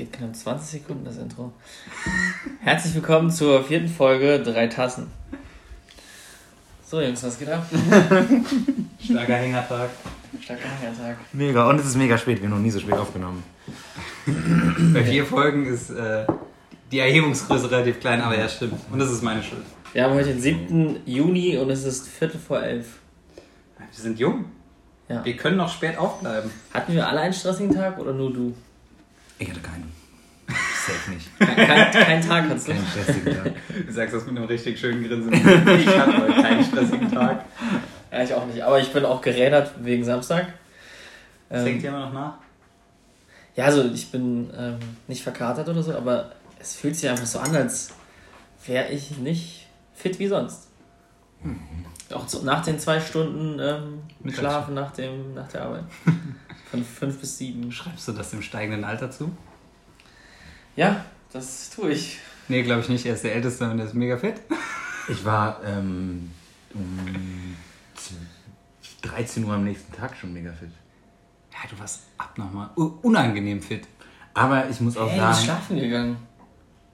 geht knapp 20 Sekunden, das Intro. Herzlich willkommen zur vierten Folge Drei Tassen. So, Jungs, was geht ab? Starker Hängertag. Starker Hängertag. Mega, und es ist mega spät, wir haben noch nie so spät aufgenommen. Bei vier Folgen ist äh, die Erhebungsgröße relativ klein, aber ja, stimmt. Und das ist meine Schuld. Wir haben heute den 7. Juni und es ist Viertel vor elf. Wir sind jung. Ja. Wir können noch spät aufbleiben. Hatten wir alle einen stressigen Tag oder nur du? Ich hatte keinen. Safe nicht. Kein, kein, kein Tag hattest du? Keinen stressigen Tag. Du sagst das mit einem richtig schönen Grinsen. Ich hatte heute keinen stressigen Tag. Ja, ich auch nicht. Aber ich bin auch gerädert wegen Samstag. Das Ähm, denkt ihr immer noch nach? Ja, also ich bin ähm, nicht verkatert oder so, aber es fühlt sich einfach so an, als wäre ich nicht fit wie sonst. Auch so, nach den zwei Stunden ähm. Schlafen nach, dem, nach der Arbeit. Von fünf bis sieben. Schreibst du das dem steigenden Alter zu? Ja, das tue ich. Nee, glaube ich nicht. Er ist der Älteste und er ist mega fit. Ich war ähm, um 13 Uhr am nächsten Tag schon mega fit. Ja, du warst abnormal. Unangenehm fit. Aber ich muss auch Hey, du bist sagen. schlafen gegangen.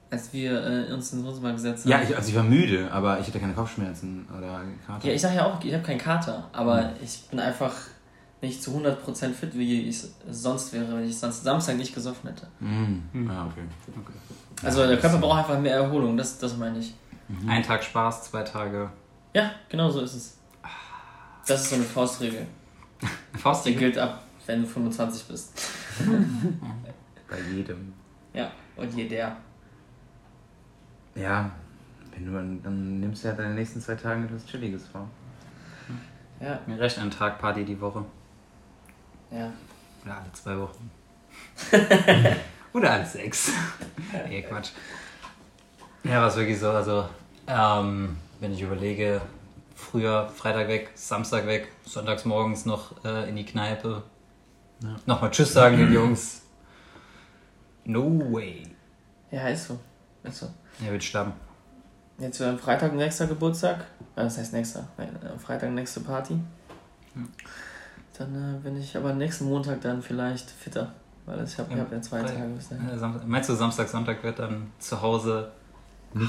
Als wir äh, uns ins Wohnzimmer gesetzt haben. Ja, ich, also ich war müde, aber ich hatte keine Kopfschmerzen oder Kater. ja, ich sag ja auch, ich habe keinen Kater, aber Hm. ich bin einfach nicht zu 100% fit, wie ich sonst wäre, wenn ich sonst Samstag nicht gesoffen hätte. Mm. Ah, okay. Also der Körper braucht einfach mehr Erholung, das, das meine ich. Ein Tag Spaß, zwei Tage Ja, genau so ist es. Das ist so eine Faustregel. Die Faustregel. gilt ab, wenn du 25 bist. Bei jedem. Ja, und jeder. Ja, wenn du dann, dann nimmst du ja deine nächsten zwei Tage etwas Chilliges vor. Ja, Mir recht ein Tag Party die Woche. Ja. Oder alle zwei Wochen. Oder alle sechs. nee, Quatsch. Ja, was wirklich so, also, ähm, wenn ich überlege, früher Freitag weg, Samstag weg, sonntags morgens noch äh, in die Kneipe. Ja. Nochmal Tschüss sagen den Jungs. No way. Ja, ist so. Ist so. Er wird sterben. Jetzt wird am Freitag nächster Geburtstag. Äh, Was heißt nächster? Nein, Am Freitag nächste Party. Dann äh, bin ich aber nächsten Montag dann vielleicht fitter. Weil ich habe Ja, hab ja zwei. Tage bis dahin. Äh, Meinst du, Samstag, Sonntag wird dann zu Hause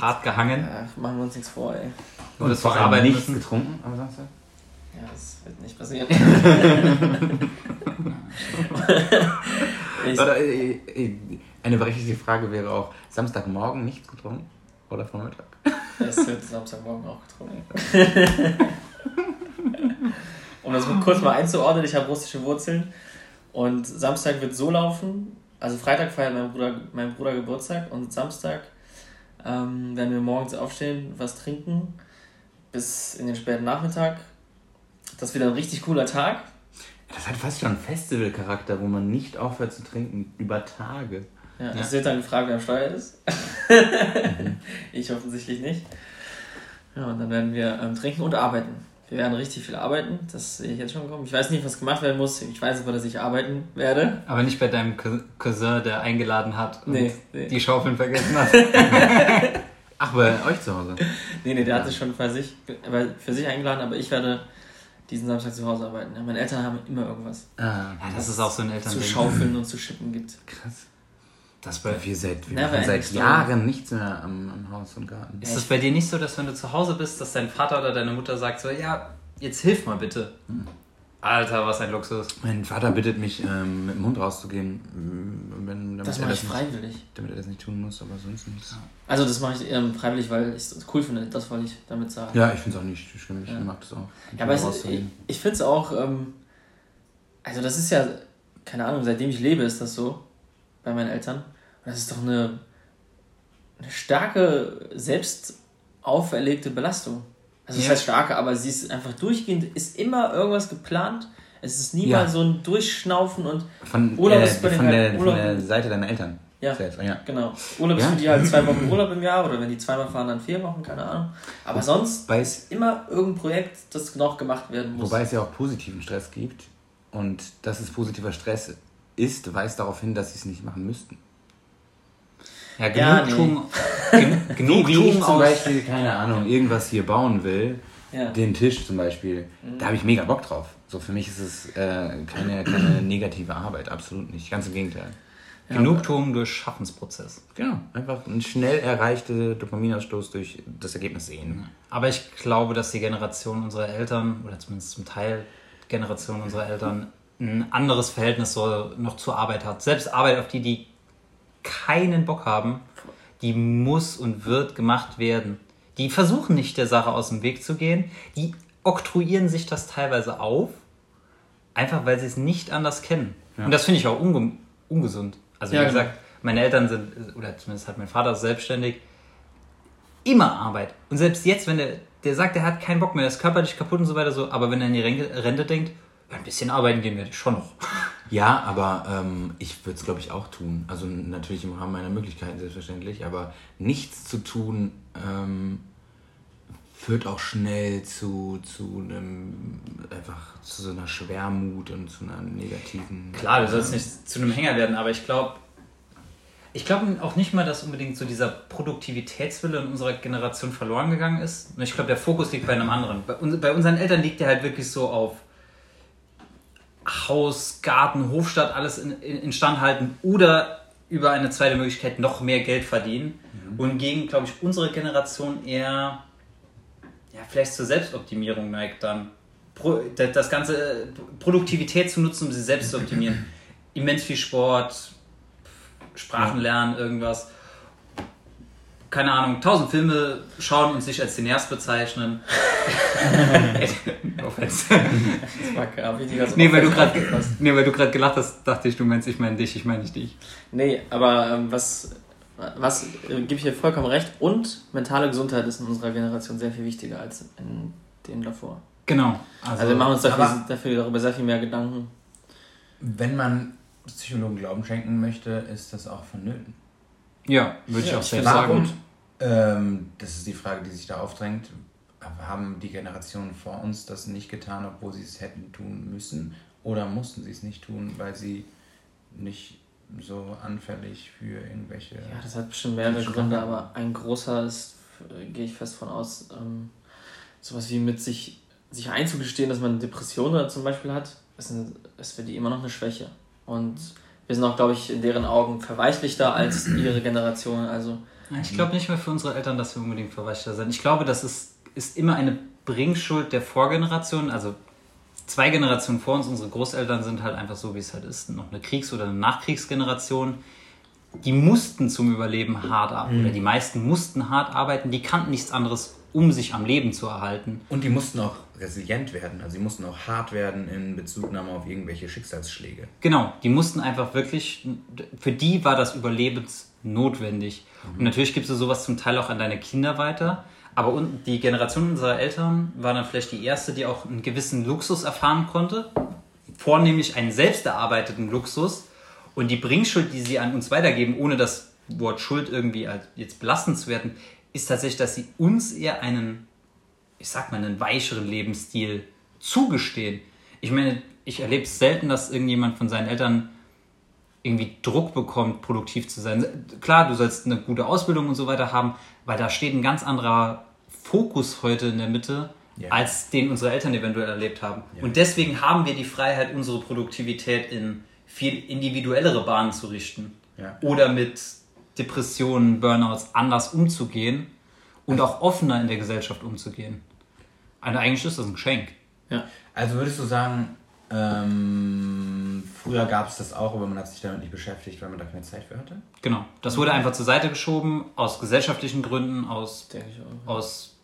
hart gehangen? Ach, machen wir uns nichts vor, ey. Und es vor allem verarbeiten nichts müssen? getrunken am Samstag? Ja, das wird nicht passieren. ich, Oder, äh, äh, eine berechtigte Frage wäre auch, Samstagmorgen nichts getrunken? Oder Vormittag? Es wird Samstagmorgen auch getrunken. um das kurz mal einzuordnen, ich habe russische Wurzeln und Samstag wird so laufen, also Freitag feiert mein Bruder, mein Bruder Geburtstag und Samstag ähm, werden wir morgens aufstehen, was trinken, bis in den späten Nachmittag. Das wird ein richtig cooler Tag. Das hat fast schon Festivalcharakter, wo man nicht aufhört zu trinken, über Tage. Ja, Ja. Es wird dann gefragt, wer am Steuer ist. ich offensichtlich nicht. Ja, und dann werden wir ähm, trinken und arbeiten. Wir werden richtig viel arbeiten, das sehe ich jetzt schon kommen. Ich weiß nicht, was gemacht werden muss. Ich weiß aber, dass ich arbeiten werde. Aber nicht bei deinem Cou- Cousin, der eingeladen hat und Nee, nee. die Schaufeln vergessen hat. Ach, bei euch zu Hause? Nee, nee, der hat sich schon für sich, für sich eingeladen, aber ich werde diesen Samstag zu Hause arbeiten. Ja, meine Eltern haben immer irgendwas Ah, Ja, das ist auch so ein zu Elternding. schaufeln und zu schippen gibt. krass. Das bei, Wir, seit, wir machen seit. Jahren nichts mehr am, am Haus und Garten. ist es bei dir nicht so, dass wenn du zu Hause bist, dass dein Vater oder deine Mutter sagt so, ja, jetzt hilf mal bitte. Alter, was ein Luxus. Mein Vater bittet mich, ähm, mit dem Hund rauszugehen, wenn, Das mache ich das nicht, freiwillig. damit er das nicht tun muss, aber sonst nichts. Also das mache ich ähm, freiwillig, weil ich es cool finde. Das wollte ich damit sagen. Ja, ich finde es auch nicht schlimm, ich Ja. mag das auch. Ja, aber es, ich, ich finde es auch, ähm, also das ist ja, keine Ahnung, seitdem ich lebe ist das so bei meinen Eltern. Das ist doch eine, eine starke, selbst auferlegte Belastung. Also das Ja. heißt starke, aber sie ist einfach durchgehend, ist immer irgendwas geplant. Es ist nie Ja. mal so ein Durchschnaufen und Von, Urlaub äh, ist bei den von, halt- der, von Urlaub- der Seite deiner Eltern. Ja. Selbst, ja. genau. Urlaub ist Ja. für die halt zwei Wochen Urlaub im Jahr oder wenn die zweimal fahren, dann vier Wochen, keine Ahnung. Aber sonst Wobei es, immer irgendein Projekt, das noch gemacht werden muss. wobei es ja auch positiven Stress gibt. Und dass es positiver Stress ist, weist darauf hin, dass sie es nicht machen müssten. Ja, Ja, Genugtuung, gen, Wie, Genugtuung zum. Beispiel, keine Ahnung, irgendwas hier bauen will, Ja. den Tisch zum Beispiel, da habe ich mega Bock drauf. So für mich ist es äh, keine, keine negative Arbeit, absolut nicht. Ganz im Gegenteil. Ja, Genugtuung durch Schaffensprozess. Genau, einfach ein schnell erreichter Dopaminausstoß durch das Ergebnis sehen. Aber ich glaube, dass die Generation unserer Eltern, oder zumindest zum Teil Generation unserer Eltern, ein anderes Verhältnis so noch zur Arbeit hat. Selbst Arbeit, auf die die keinen Bock haben, die muss und wird gemacht werden. Die versuchen nicht der Sache aus dem Weg zu gehen, die oktroyieren sich das teilweise auf, einfach weil sie es nicht anders kennen. Ja. Und das finde ich auch unge ungesund. Also wie ja, gesagt, genau. meine Eltern sind, oder zumindest hat mein Vater selbstständig, immer Arbeit. Und selbst jetzt, wenn der, der sagt, er hat keinen Bock mehr, er ist körperlich kaputt und so weiter so, aber wenn er an die Rente denkt, ein bisschen arbeiten gehen ich schon noch. Ja, aber ähm, ich würde es, glaube ich, auch tun. Also natürlich im Rahmen meiner Möglichkeiten selbstverständlich, aber nichts zu tun ähm, führt auch schnell zu, zu einem, einfach zu so einer Schwermut und zu einer negativen. Klar, du sollst nicht zu einem Hänger werden, aber ich glaube, ich glaube auch nicht mal, dass unbedingt so dieser Produktivitätswille in unserer Generation verloren gegangen ist. Ich glaube, der Fokus liegt bei einem anderen. Bei, bei unseren Eltern liegt der halt wirklich so auf Haus, Garten, Hofstadt alles in, in, instand halten oder über eine zweite Möglichkeit noch mehr Geld verdienen. Mhm. Und gegen, glaube ich, unsere Generation eher ja, vielleicht zur Selbstoptimierung neigt dann. Pro, das ganze Produktivität zu nutzen, um sie selbst zu optimieren. Immens viel Sport, Sprachen lernen, irgendwas keine Ahnung, tausend Filme schauen und sich als Cineast bezeichnen. Das war gar wichtiger. Nee, weil du gerade nee, weil du gerade gelacht hast, dachte ich, du meinst, ich meine dich, ich meine nicht dich. Nee, aber ähm, was, was äh, gebe ich dir vollkommen recht. Und mentale Gesundheit ist in unserer Generation sehr viel wichtiger als in denen davor. Genau. Also, also wir machen uns dafür, dafür darüber sehr viel mehr Gedanken. Wenn man Psychologen Glauben schenken möchte, ist das auch vonnöten. Ja, würde ja, ich auch selbst sagen. Ähm, das ist die Frage, die sich da aufdrängt. Haben die Generationen vor uns das nicht getan, obwohl sie es hätten tun müssen? Oder mussten sie es nicht tun, weil sie nicht so anfällig für irgendwelche. Ja, das hat bestimmt mehrere Gründe, aber ein großer ist, gehe ich fest von aus, ähm, sowas wie mit sich, sich einzugestehen, dass man Depressionen zum Beispiel hat, ist, eine, ist für die immer noch eine Schwäche. Und wir sind auch, glaube ich, in deren Augen verweichlichter als ihre Generation. Also, ich glaube nicht mehr für unsere Eltern, dass wir unbedingt verweichlichter sind. Ich glaube, das ist, ist immer eine Bringschuld der Vorgeneration. Also zwei Generationen vor uns, unsere Großeltern sind halt einfach so, wie es halt ist. Noch eine Kriegs- oder eine Nachkriegsgeneration. Die mussten zum Überleben hart arbeiten. Mhm. Oder die meisten mussten hart arbeiten. Die kannten nichts anderes, um sich am Leben zu erhalten. Und die mussten auch resilient werden. Also sie mussten auch hart werden in Bezugnahme auf irgendwelche Schicksalsschläge. Genau, die mussten einfach wirklich, für die war das überlebensnotwendig. Mhm. Und natürlich gibst du sowas zum Teil auch an deine Kinder weiter. Aber die Generation unserer Eltern war dann vielleicht die erste, die auch einen gewissen Luxus erfahren konnte. Vornehmlich einen selbst erarbeiteten Luxus. Und die Bringschuld, die sie an uns weitergeben, ohne das Wort Schuld irgendwie als jetzt belastend zu werden, ist tatsächlich, dass sie uns eher einen ich sag mal, einen weicheren Lebensstil zugestehen. Ich meine, ich erlebe es selten, dass irgendjemand von seinen Eltern irgendwie Druck bekommt, produktiv zu sein. Klar, du sollst eine gute Ausbildung und so weiter haben, weil da steht ein ganz anderer Fokus heute in der Mitte, ja. als den unsere Eltern eventuell erlebt haben. Ja. Und deswegen haben wir die Freiheit, unsere Produktivität in viel individuellere Bahnen zu richten. Ja. Oder mit Depressionen, Burnouts anders umzugehen und auch offener in der Gesellschaft umzugehen. Also eigentlich ist das ein Geschenk. Ja. Also würdest du sagen, ähm, früher gab es das auch, aber man hat sich damit nicht beschäftigt, weil man da keine Zeit für hatte? Genau. Das wurde einfach zur Seite geschoben, aus gesellschaftlichen Gründen, aus, aus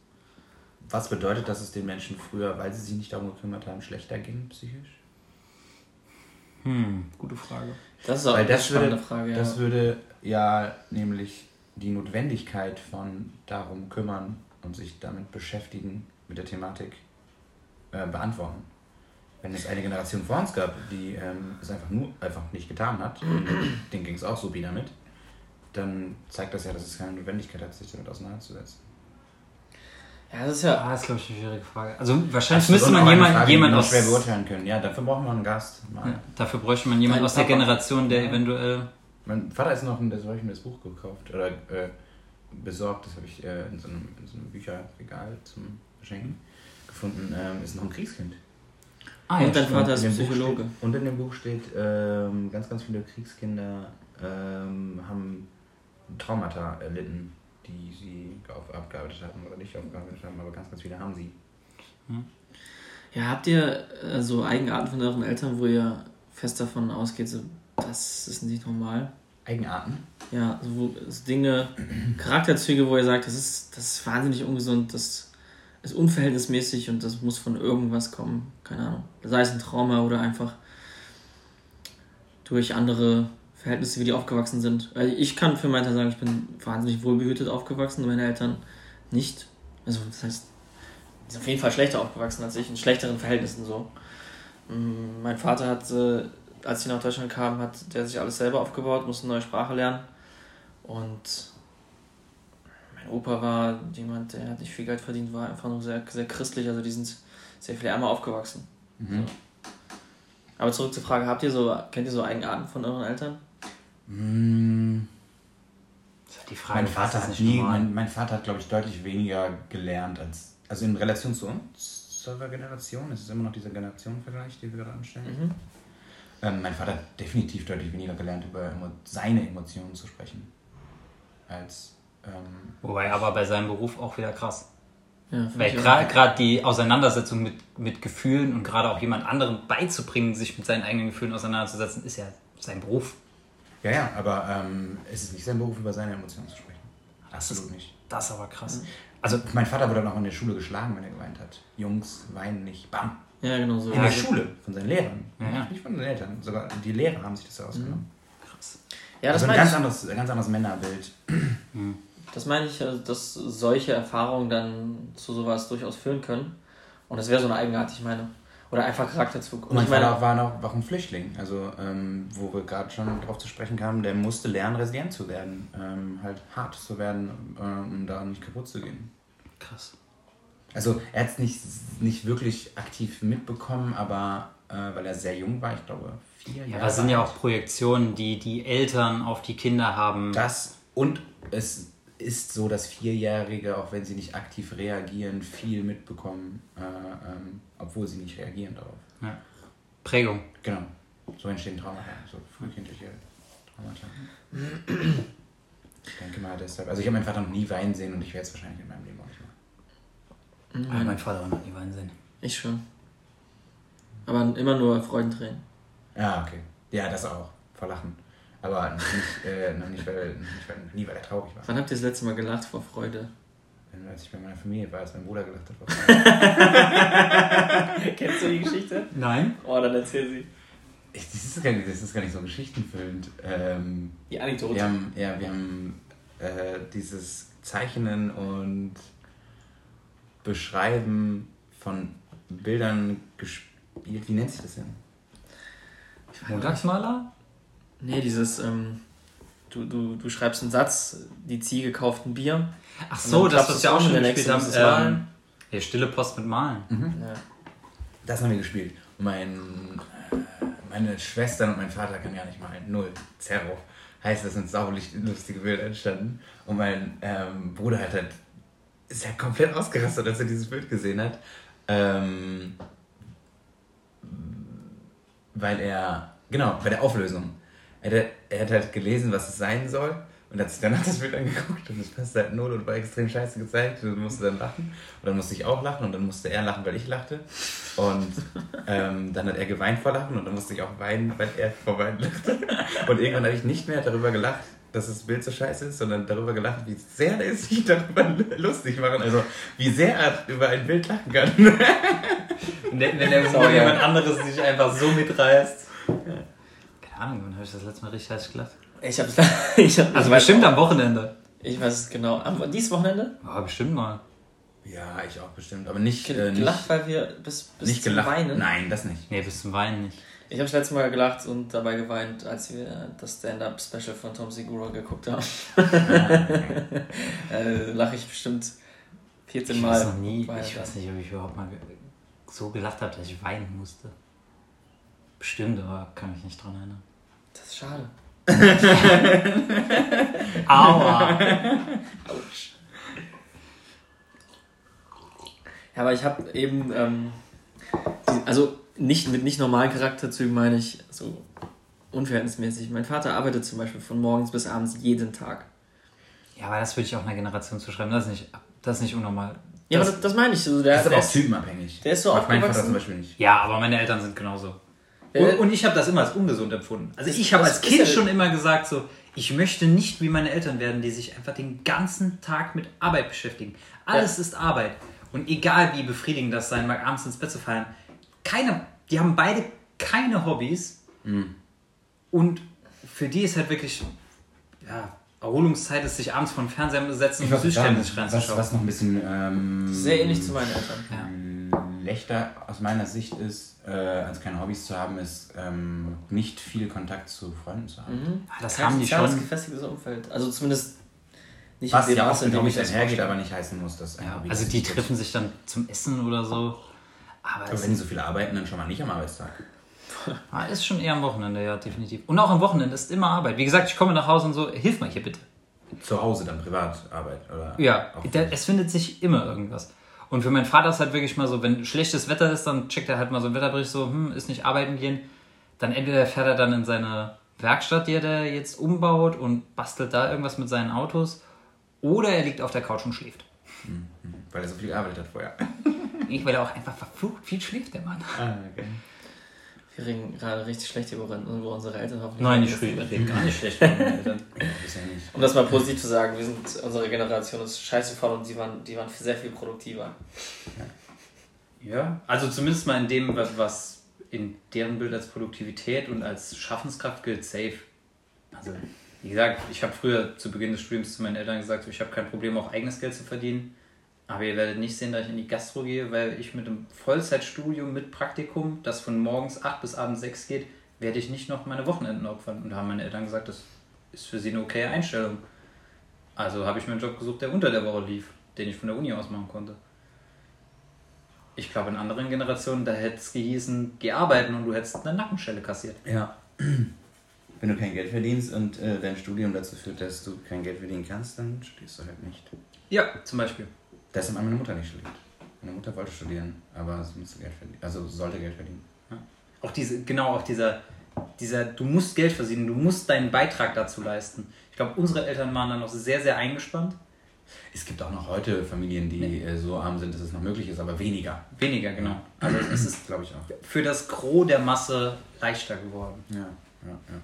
Was bedeutet, dass es den Menschen früher, weil sie sich nicht darum gekümmert haben, schlechter ging psychisch? Hm, gute Frage. Das ist auch weil eine spannende würde, Frage. Ja. Das würde ja nämlich die Notwendigkeit von darum kümmern und sich damit beschäftigen mit der Thematik äh, beantworten. Wenn es eine Generation vor uns gab, die ähm, es einfach nur einfach nicht getan hat, denen ging es auch so wie damit, dann zeigt das ja, dass es keine Notwendigkeit hat, sich damit auseinanderzusetzen. Ja, das ist ja. Ah, das ist, glaube ich, eine schwierige Frage. Also, wahrscheinlich müsste man jemand, jemand aus. schwer beurteilen können. Ja, dafür braucht man einen Gast. Ja, dafür bräuchte man jemanden aus der Generation, der ja. eventuell. Mein Vater ist noch ein, das habe ich mir das Buch gekauft oder äh, besorgt, das habe ich äh, in, so einem, in so einem Bücherregal zum Verschenken gefunden, ähm, ist noch ein Kriegskind. Ah, ja, und dein Vater ist Psychologe. Steht, und in dem Buch steht, ähm, ganz, ganz viele Kriegskinder ähm, haben Traumata erlitten, die sie auf, abgearbeitet hatten oder nicht aufgearbeitet haben, aber ganz, ganz viele haben sie. Hm. Ja, habt ihr äh, so Eigenarten von euren Eltern, wo ihr fest davon ausgeht, so, das ist nicht normal? Eigenarten? Ja, so, so Dinge, Charakterzüge, wo ihr sagt, das ist, das ist wahnsinnig ungesund, das ist unverhältnismäßig und das muss von irgendwas kommen. Keine Ahnung. Sei es ein Trauma oder einfach durch andere Verhältnisse, wie die aufgewachsen sind. Also ich kann für meinen Teil sagen, ich bin wahnsinnig wohlbehütet aufgewachsen und meine Eltern nicht. Also das heißt, die sind auf jeden Fall schlechter aufgewachsen als ich, in schlechteren Verhältnissen so. Mm, mein Vater hat, äh, als ich nach Deutschland kam, hat der sich alles selber aufgebaut, musste eine neue Sprache lernen. Und mein Opa war jemand, der hat nicht viel Geld verdient, war einfach nur sehr, sehr christlich, also die sind sehr viel ärmer aufgewachsen. Mhm. So. Aber zurück zur Frage, habt ihr so, kennt ihr so Eigenarten von euren Eltern? Mmh. Das hat die Frage. Mein Vater hat nie, mein, mein, Vater hat, glaube ich, deutlich weniger gelernt als, also in Relation zu unserer Generation, es ist immer noch dieser Generationenvergleich, den wir gerade anstellen. Mhm. Ähm, mein Vater hat definitiv deutlich weniger gelernt, über seine Emotionen zu sprechen, als ähm, Wobei aber bei seinem Beruf auch wieder krass. Ja, Weil gerade die Auseinandersetzung mit, mit Gefühlen und gerade auch jemand anderen beizubringen, sich mit seinen eigenen Gefühlen auseinanderzusetzen, ist ja sein Beruf. Ja, ja, aber ähm, es ist nicht sein Beruf, über seine Emotionen zu sprechen. Absolut nicht. Das ist aber krass. Also mein Vater wurde auch in der Schule geschlagen, wenn er geweint hat. Jungs, weinen nicht. Bam. Ja, genau so. In der Schule, von seinen Lehrern. Ja. Nicht von den Eltern. Sogar die Lehrer haben sich das ausgenommen. Mhm. Krass. Ja, das also ein ganz anderes, ganz anderes Männerbild. Mhm. Das meine ich, also, dass solche Erfahrungen dann zu sowas durchaus führen können. Und das wäre so eine Eigenart, ich meine. Oder einfach Charakterzug. Und mein Vater war noch, auch ein Flüchtling, also ähm, wo wir gerade schon darauf zu sprechen kamen, der musste lernen, resilient zu werden. Ähm, halt hart zu werden, äh, um da nicht kaputt zu gehen. Krass. Also er hat es nicht, nicht wirklich aktiv mitbekommen, aber äh, weil er sehr jung war, ich glaube vier Jahre. Ja, das sind ja auch Projektionen, die die Eltern auf die Kinder haben. Das und es ist so, dass Vierjährige, auch wenn sie nicht aktiv reagieren, viel mitbekommen, äh, ähm, obwohl sie nicht reagieren darauf. Ja. Prägung. Genau. So entstehen Traumata, so frühkindliche Traumata. ich denke mal deshalb. Also ich habe meinen Vater noch nie weinen sehen und ich werde es wahrscheinlich in meinem Leben auch nicht machen. Mhm. Ah, mein Vater auch noch nie weinen sehen. Ich schon. Aber immer nur Freudentränen. Ja, okay. Ja, das auch. Vor Lachen. Aber noch nicht, äh, noch nicht, weil, nicht weil, nie, weil er traurig war. Wann habt ihr das letzte Mal gelacht vor Freude? Als ich bei meiner Familie war, als mein Bruder gelacht hat vor Freude. Kennst du die Geschichte? Nein. Oh, dann erzähl sie. Ich, das, ist gar nicht, das ist gar nicht so geschichtenfüllend. Ähm, die Anekdote. Wir haben, ja, wir haben äh, dieses Zeichnen und Beschreiben von Bildern gespielt. Wie nennt sich das denn? Montagsmaler? Nee, dieses, ähm, du, du, du schreibst einen Satz, die Ziege kauft ein Bier. Ach so, das, was wir auch schon gespielt haben. Ähm, ja, stille Post mit Malen. Mhm. Ja. Das haben wir gespielt. Mein, meine Schwestern und mein Vater können ja nicht malen. Null. Zero. Heißt, das sind sauberlich lustige Bilder entstanden. Und mein ähm, Bruder hat halt, ist ja komplett ausgerastet, als er dieses Bild gesehen hat. Ähm, weil er, genau, bei der Auflösung er hat, er hat halt gelesen, was es sein soll und hat sich danach das Bild angeguckt und es passt halt null und war extrem scheiße gezeigt und musste dann lachen. Und dann musste ich auch lachen und dann musste er lachen, weil ich lachte. Und ähm, dann hat er geweint vor Lachen und dann musste ich auch weinen, weil er vor Weinen lachte. Und irgendwann habe ich nicht mehr darüber gelacht, dass das Bild so scheiße ist, sondern darüber gelacht, wie sehr er sich darüber lustig machen. Also wie sehr er über ein Bild lachen kann. wenn, wenn er so jemand anderes sich einfach so mitreißt. Keine Ahnung, wann habe ich das letzte Mal richtig heiß gelacht? Ich habe ich hab, Also bestimmt am Wochenende. Ich weiß es genau. Am, dieses Wochenende? Ja, bestimmt mal. Ja, ich auch bestimmt. Aber nicht. Ge äh, gelacht, weil wir bis, bis nicht zum gelacht. Weinen. Nein, das nicht. Nee, bis zum Weinen nicht. Ich habe das letzte Mal gelacht und dabei geweint, als wir das Stand-Up-Special von Tom Segura geguckt haben. äh, Lache ich bestimmt 14 ich Mal. Weiß noch nie, ich weiß nicht, ob ich überhaupt mal so gelacht habe, dass ich weinen musste. Bestimmt, aber kann mich nicht dran erinnern. Ist schade. Aua. Autsch. Ja, aber ich habe eben, ähm, die, also nicht mit nicht normalen Charakterzügen meine ich so unverhältnismäßig. Mein Vater arbeitet zum Beispiel von morgens bis abends jeden Tag. Ja, aber das würde ich auch einer Generation zuschreiben. Das ist nicht, das ist nicht unnormal. Ja, das, aber das, das meine ich so. Der, das ist aber auch typenabhängig. Der ist so Mein Vater zum Beispiel nicht. Ja, aber meine Eltern sind genauso. Und, und ich habe das immer als ungesund empfunden. Also ich habe als Kind schon immer gesagt so, ich möchte nicht wie meine Eltern werden, die sich einfach den ganzen Tag mit Arbeit beschäftigen. Alles ja. ist Arbeit. Und egal wie befriedigend das sein mag, abends ins Bett zu fallen, keine, die haben beide keine Hobbys. Mhm. Und für die ist halt wirklich, ja, Erholungszeit ist, sich abends vor den Fernseher setzen und Süßständig reinzuschauen. Was, was noch ein bisschen ähm, sehr ähnlich zu meinen Eltern. Ja. Schlechter aus meiner Sicht ist, äh, als keine Hobbys zu haben, ist ähm, nicht viel Kontakt zu Freunden zu haben. Mhm. Ah, das haben die schon. Das gefestigtes Umfeld. Also zumindest nicht Was ja auch mit Hobbys einhergeht, aber nicht heißen muss, dass ein ja, Hobby Also die treffen sich dann zum Essen oder so. Aber, aber wenn die so viel arbeiten, dann schon mal nicht am Arbeitstag. Ah, ist schon eher am Wochenende, ja, definitiv. Und auch am Wochenende ist immer Arbeit. Wie gesagt, ich komme nach Hause und so, hilf mal hier bitte. Zu Hause dann Privatarbeit, oder? Ja, da, es findet sich immer irgendwas. Und für meinen Vater ist halt wirklich mal so, wenn schlechtes Wetter ist, dann checkt er halt mal so einen Wetterbericht, so, hm, ist nicht arbeiten gehen. Dann entweder fährt er dann in seine Werkstatt, die er da jetzt umbaut und bastelt da irgendwas mit seinen Autos. Oder er liegt auf der Couch und schläft. Mhm, weil er so viel gearbeitet hat vorher. Nicht, weil er auch einfach verflucht viel schläft, der Mann. Ah, okay. Wir reden gerade richtig schlecht über, über unsere Eltern hoffentlich. Nein, ich rede gar nicht schlecht über meine Eltern. um das mal positiv zu sagen, wir sind, unsere Generation ist scheiße voll und die waren, die waren sehr viel produktiver. Ja, also zumindest mal in dem, was in deren Bild als Produktivität und als Schaffenskraft gilt, safe. Also, wie gesagt, ich habe früher zu Beginn des Studiums zu meinen Eltern gesagt, ich habe kein Problem, auch eigenes Geld zu verdienen. Aber ihr werdet nicht sehen, dass ich in die Gastro gehe, weil ich mit einem Vollzeitstudium mit Praktikum, das von morgens 8 bis abends 6 geht, werde ich nicht noch meine Wochenenden opfern. Und da haben meine Eltern gesagt, das ist für sie eine okaye Einstellung. Also habe ich mir einen Job gesucht, der unter der Woche lief, den ich von der Uni aus machen konnte. Ich glaube, in anderen Generationen, da hätte es gehießen, geh arbeiten und du hättest eine Nackenschelle kassiert. Ja. Wenn du kein Geld verdienst und äh, dein Studium dazu führt, dass du kein Geld verdienen kannst, dann studierst du halt nicht. Ja, zum Beispiel. Deshalb hat meine Mutter nicht studiert. Meine Mutter wollte studieren, aber sie musste Geld verdienen. Also sollte Geld verdienen. Ja. Auch diese, genau, auch dieser, dieser, du musst Geld verdienen, du musst deinen Beitrag dazu leisten. Ich glaube, unsere Eltern waren da noch sehr, sehr eingespannt. Es gibt auch noch heute Familien, die nee. Äh, so arm sind, dass es noch möglich ist, aber weniger. Weniger, genau. Also es ist, glaube ich, auch für das Gros der Masse leichter geworden. Ja, ja, ja.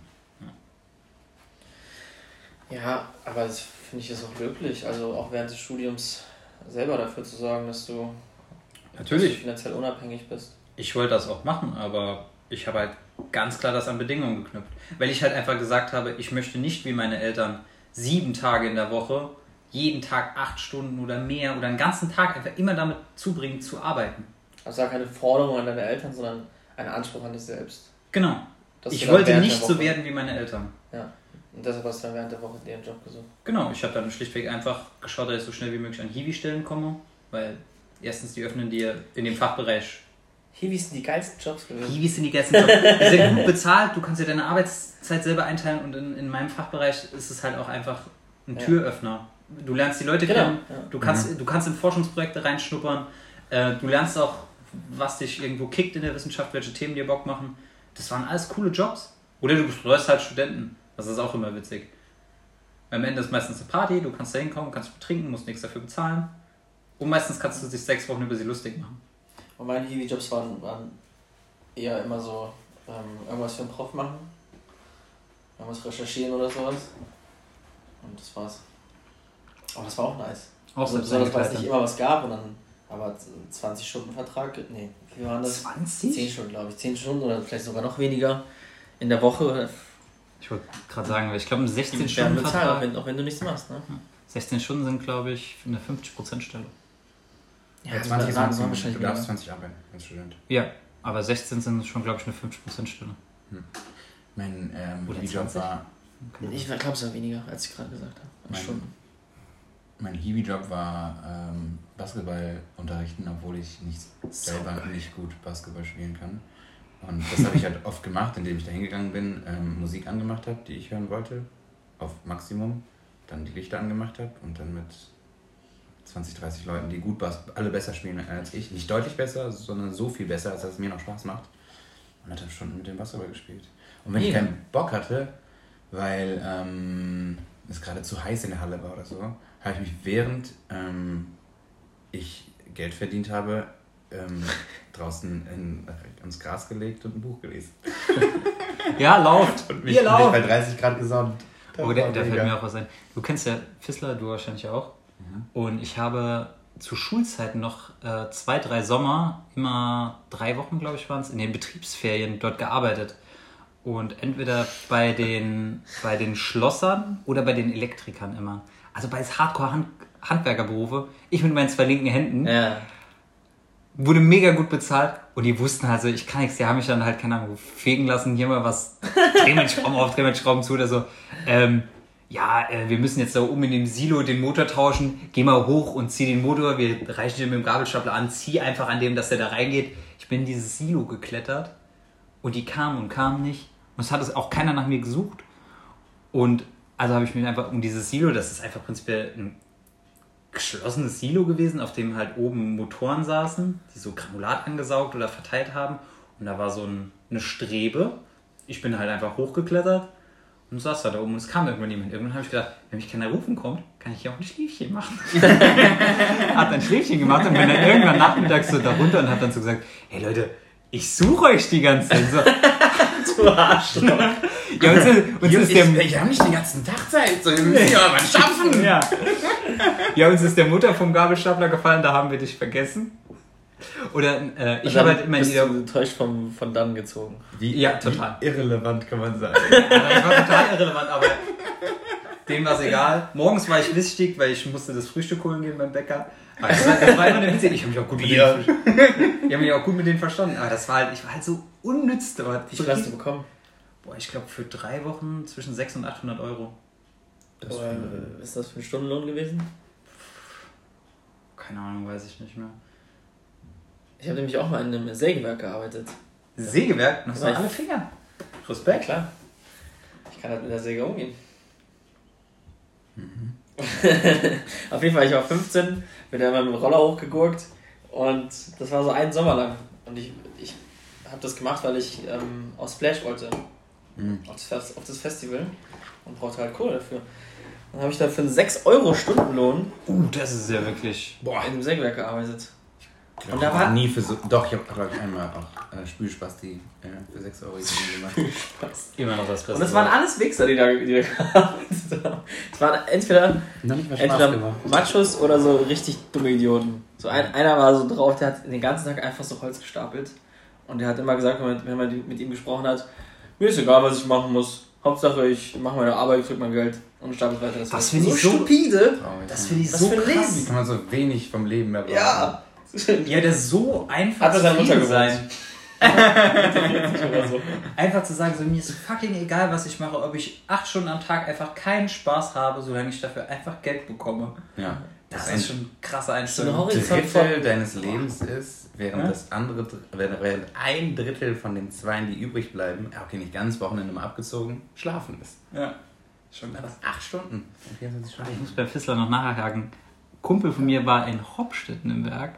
Ja, aber das finde ich ist auch löblich. Also auch während des Studiums selber dafür zu sorgen, dass du Natürlich. finanziell unabhängig bist. Ich wollte das auch machen, aber ich habe halt ganz klar das an Bedingungen geknüpft. Weil ich halt einfach gesagt habe, ich möchte nicht wie meine Eltern sieben Tage in der Woche, jeden Tag acht Stunden oder mehr oder einen ganzen Tag einfach immer damit zubringen, zu arbeiten. Also keine Forderung an deine Eltern, sondern ein Anspruch an dich selbst. Genau. ich wollte nicht so werden wie meine Eltern. Ja. Und deshalb hast du dann während der Woche dir einen Job gesucht? Genau, ich habe dann schlichtweg einfach geschaut, dass ich so schnell wie möglich an Hiwi-Stellen komme, weil erstens die öffnen dir in dem Fachbereich. Hiwis sind die geilsten Jobs gewesen. Hiwis sind die geilsten Jobs. Die sind gut bezahlt, du kannst dir deine Arbeitszeit selber einteilen und in, in meinem Fachbereich ist es halt auch einfach ein ja. Türöffner. Du lernst die Leute genau. kennen, ja. du, kannst, mhm. du kannst in Forschungsprojekte reinschnuppern, äh, du lernst auch, was dich irgendwo kickt in der Wissenschaft, welche Themen dir Bock machen. Das waren alles coole Jobs. Oder du betreust halt Studenten. Das ist auch immer witzig. Am Ende ist meistens eine Party, du kannst da hinkommen, kannst betrinken, musst nichts dafür bezahlen. Und meistens kannst du dich sechs Wochen über sie lustig machen. Und meine Hiwi-Jobs waren, waren eher immer so, ähm, irgendwas für einen Prof machen, irgendwas recherchieren oder sowas. Und das war's. Aber das war auch nice. Auch also, besonders, weil es nicht immer was gab und dann aber 20 Stunden Vertrag, nee, wie waren das? 20? 10 Stunden, glaube ich. 10 Stunden oder vielleicht sogar noch weniger in der Woche ich wollte gerade sagen, ich glaube, 16 Stunden bezahlen, auch wenn, auch wenn du nichts machst. Ne? 16 Stunden sind, glaube ich, eine 50%-Stelle. Ja, ja 20 sagen, sagen wahrscheinlich du darfst 20 arbeiten als Student. Ja, aber 16 sind schon, glaube ich, eine 50%-Stelle. Hm. Mein ähm, Hiwi-Job war... Ich glaube, es war weniger, als ich gerade gesagt habe. Mein, Stunden. mein Hiwi-Job war ähm, Basketball unterrichten, obwohl ich nicht, selber geil. nicht gut Basketball spielen kann. Und das habe ich halt oft gemacht, indem ich da hingegangen bin, ähm, Musik angemacht habe, die ich hören wollte, auf Maximum, dann die Lichter angemacht habe und dann mit 20, 30 Leuten, die gut alle besser spielen als ich, nicht deutlich besser, sondern so viel besser, als dass es mir noch Spaß macht, anderthalb Stunden mit dem Basketball gespielt. Und wenn ja. ich keinen Bock hatte, weil ähm, es gerade zu heiß in der Halle war oder so, habe ich mich während ähm, ich Geld verdient habe, ähm, draußen in, ins Gras gelegt und ein Buch gelesen. ja, lauft. Und mich, Ihr lauft. mich bei 30 Grad gesonnt. oh, da, da fällt mir auch was ein. Du kennst ja Fissler, du wahrscheinlich auch. Mhm. Und ich habe zu Schulzeiten noch äh, zwei, drei Sommer, immer drei Wochen, glaube ich, waren es, in den Betriebsferien dort gearbeitet. Und entweder bei den, bei den Schlossern oder bei den Elektrikern immer. Also bei Hardcore-Handwerkerberufe, ich mit meinen zwei linken Händen, ja. Wurde mega gut bezahlt und die wussten also, ich kann nichts, die haben mich dann halt, keine Ahnung, fegen lassen, hier mal was, dreh mal Schrauben auf, dreh mal Schrauben zu oder so. Ähm, ja, äh, wir müssen jetzt da oben in dem Silo den Motor tauschen, geh mal hoch und zieh den Motor, wir reichen den mit dem Gabelstapler an, zieh einfach an dem, dass der da reingeht. Ich bin in dieses Silo geklettert und die kamen und kamen nicht. Und es hat auch keiner nach mir gesucht. Und also habe ich mich einfach um dieses Silo, das ist einfach prinzipiell ein geschlossenes Silo gewesen, auf dem halt oben Motoren saßen, die so Granulat angesaugt oder verteilt haben. Und da war so ein, eine Strebe. Ich bin halt einfach hochgeklettert und saß da, da oben und es kam irgendwann jemand. Irgendwann habe ich gedacht, wenn mich keiner rufen kommt, kann ich hier auch ein Schläfchen machen. hat ein Schläfchen gemacht und bin dann irgendwann nachmittags so da runter und hat dann so gesagt, hey Leute, ich suche euch die ganze Zeit. So, du Arschloch. Ja, uns ist, uns ist der, wir haben nicht den ganzen Tag Zeit, so, wir müssen ja was schaffen. Ja. ja, uns ist der Mutter vom Gabelstapler gefallen, da haben wir dich vergessen. Oder äh, ich habe halt immer bist wieder. Du enttäuscht vom, von dann gezogen. Wie, ja, total. Wie irrelevant kann man sagen. also ich war total irrelevant, aber dem war es egal. Morgens war ich wichtig, weil ich musste das Frühstück holen gehen beim Bäcker. Aber das war, das war immer eine Witze. Ich habe mich auch gut mit denen, ich habe mich auch gut mit denen verstanden. Aber das war halt, ich war halt so unnütz dort. Wie viel hast du bekommen? Boah, ich glaube für drei Wochen zwischen 600 und 800 Euro. Das Aber, ist das für einen Stundenlohn gewesen? Keine Ahnung, weiß ich nicht mehr. Ich habe nämlich auch mal in einem Sägewerk gearbeitet. Sägewerk? Noch so alle Finger. Respekt. Klar. Ich kann halt mit der Säge umgehen. Mhm. Auf jeden Fall, ich war 15, bin dann mit dem Roller hochgegurkt und das war so einen Sommer lang. Und ich, ich habe das gemacht, weil ich ähm, aus Splash wollte. Mhm. Auf, das, auf das Festival und brauchte halt Kohle dafür. Dann habe ich da für einen 6 Euro Stundenlohn. Uh, das ist ja wirklich. Boah. In einem Sägewerk gearbeitet. Ich und da war nie für so. Doch, ich habe glaube ich einmal auch äh, Spülspasti äh, für 6 Euro gemacht. Immer noch das Beste. Und das waren alles Wichser, die da, die da gearbeitet haben. Es waren entweder, entweder Machos oder so richtig dumme Idioten. So ein, einer war so drauf, der hat den ganzen Tag einfach so Holz gestapelt. Und der hat immer gesagt, wenn man mit ihm gesprochen hat, mir ist egal, was ich machen muss. Hauptsache, ich mache meine Arbeit, ich krieg mein Geld und stapel weiter. Das, das finde ich so stupide. Das finde ich so krass. Leben. Kann man so wenig vom Leben erwarten. Ja. Ja, der so einfach Hat er seine sein. so. Einfach zu sagen, so mir ist fucking egal, was ich mache, ob ich acht Stunden am Tag einfach keinen Spaß habe, solange ich dafür einfach Geld bekomme. Ja. Das, das ist schon ein krasser Einstellung. So ein Drittel deines Lebens ist, während ja? das andere, während ein Drittel von den zwei, die übrig bleiben, okay, nicht ganz Wochenende mal abgezogen, schlafen ist. Ja. Schon krass. Acht Stunden. Ich muss bei Fissler noch nachhaken. Kumpel von mir war in Hopstetten im Werk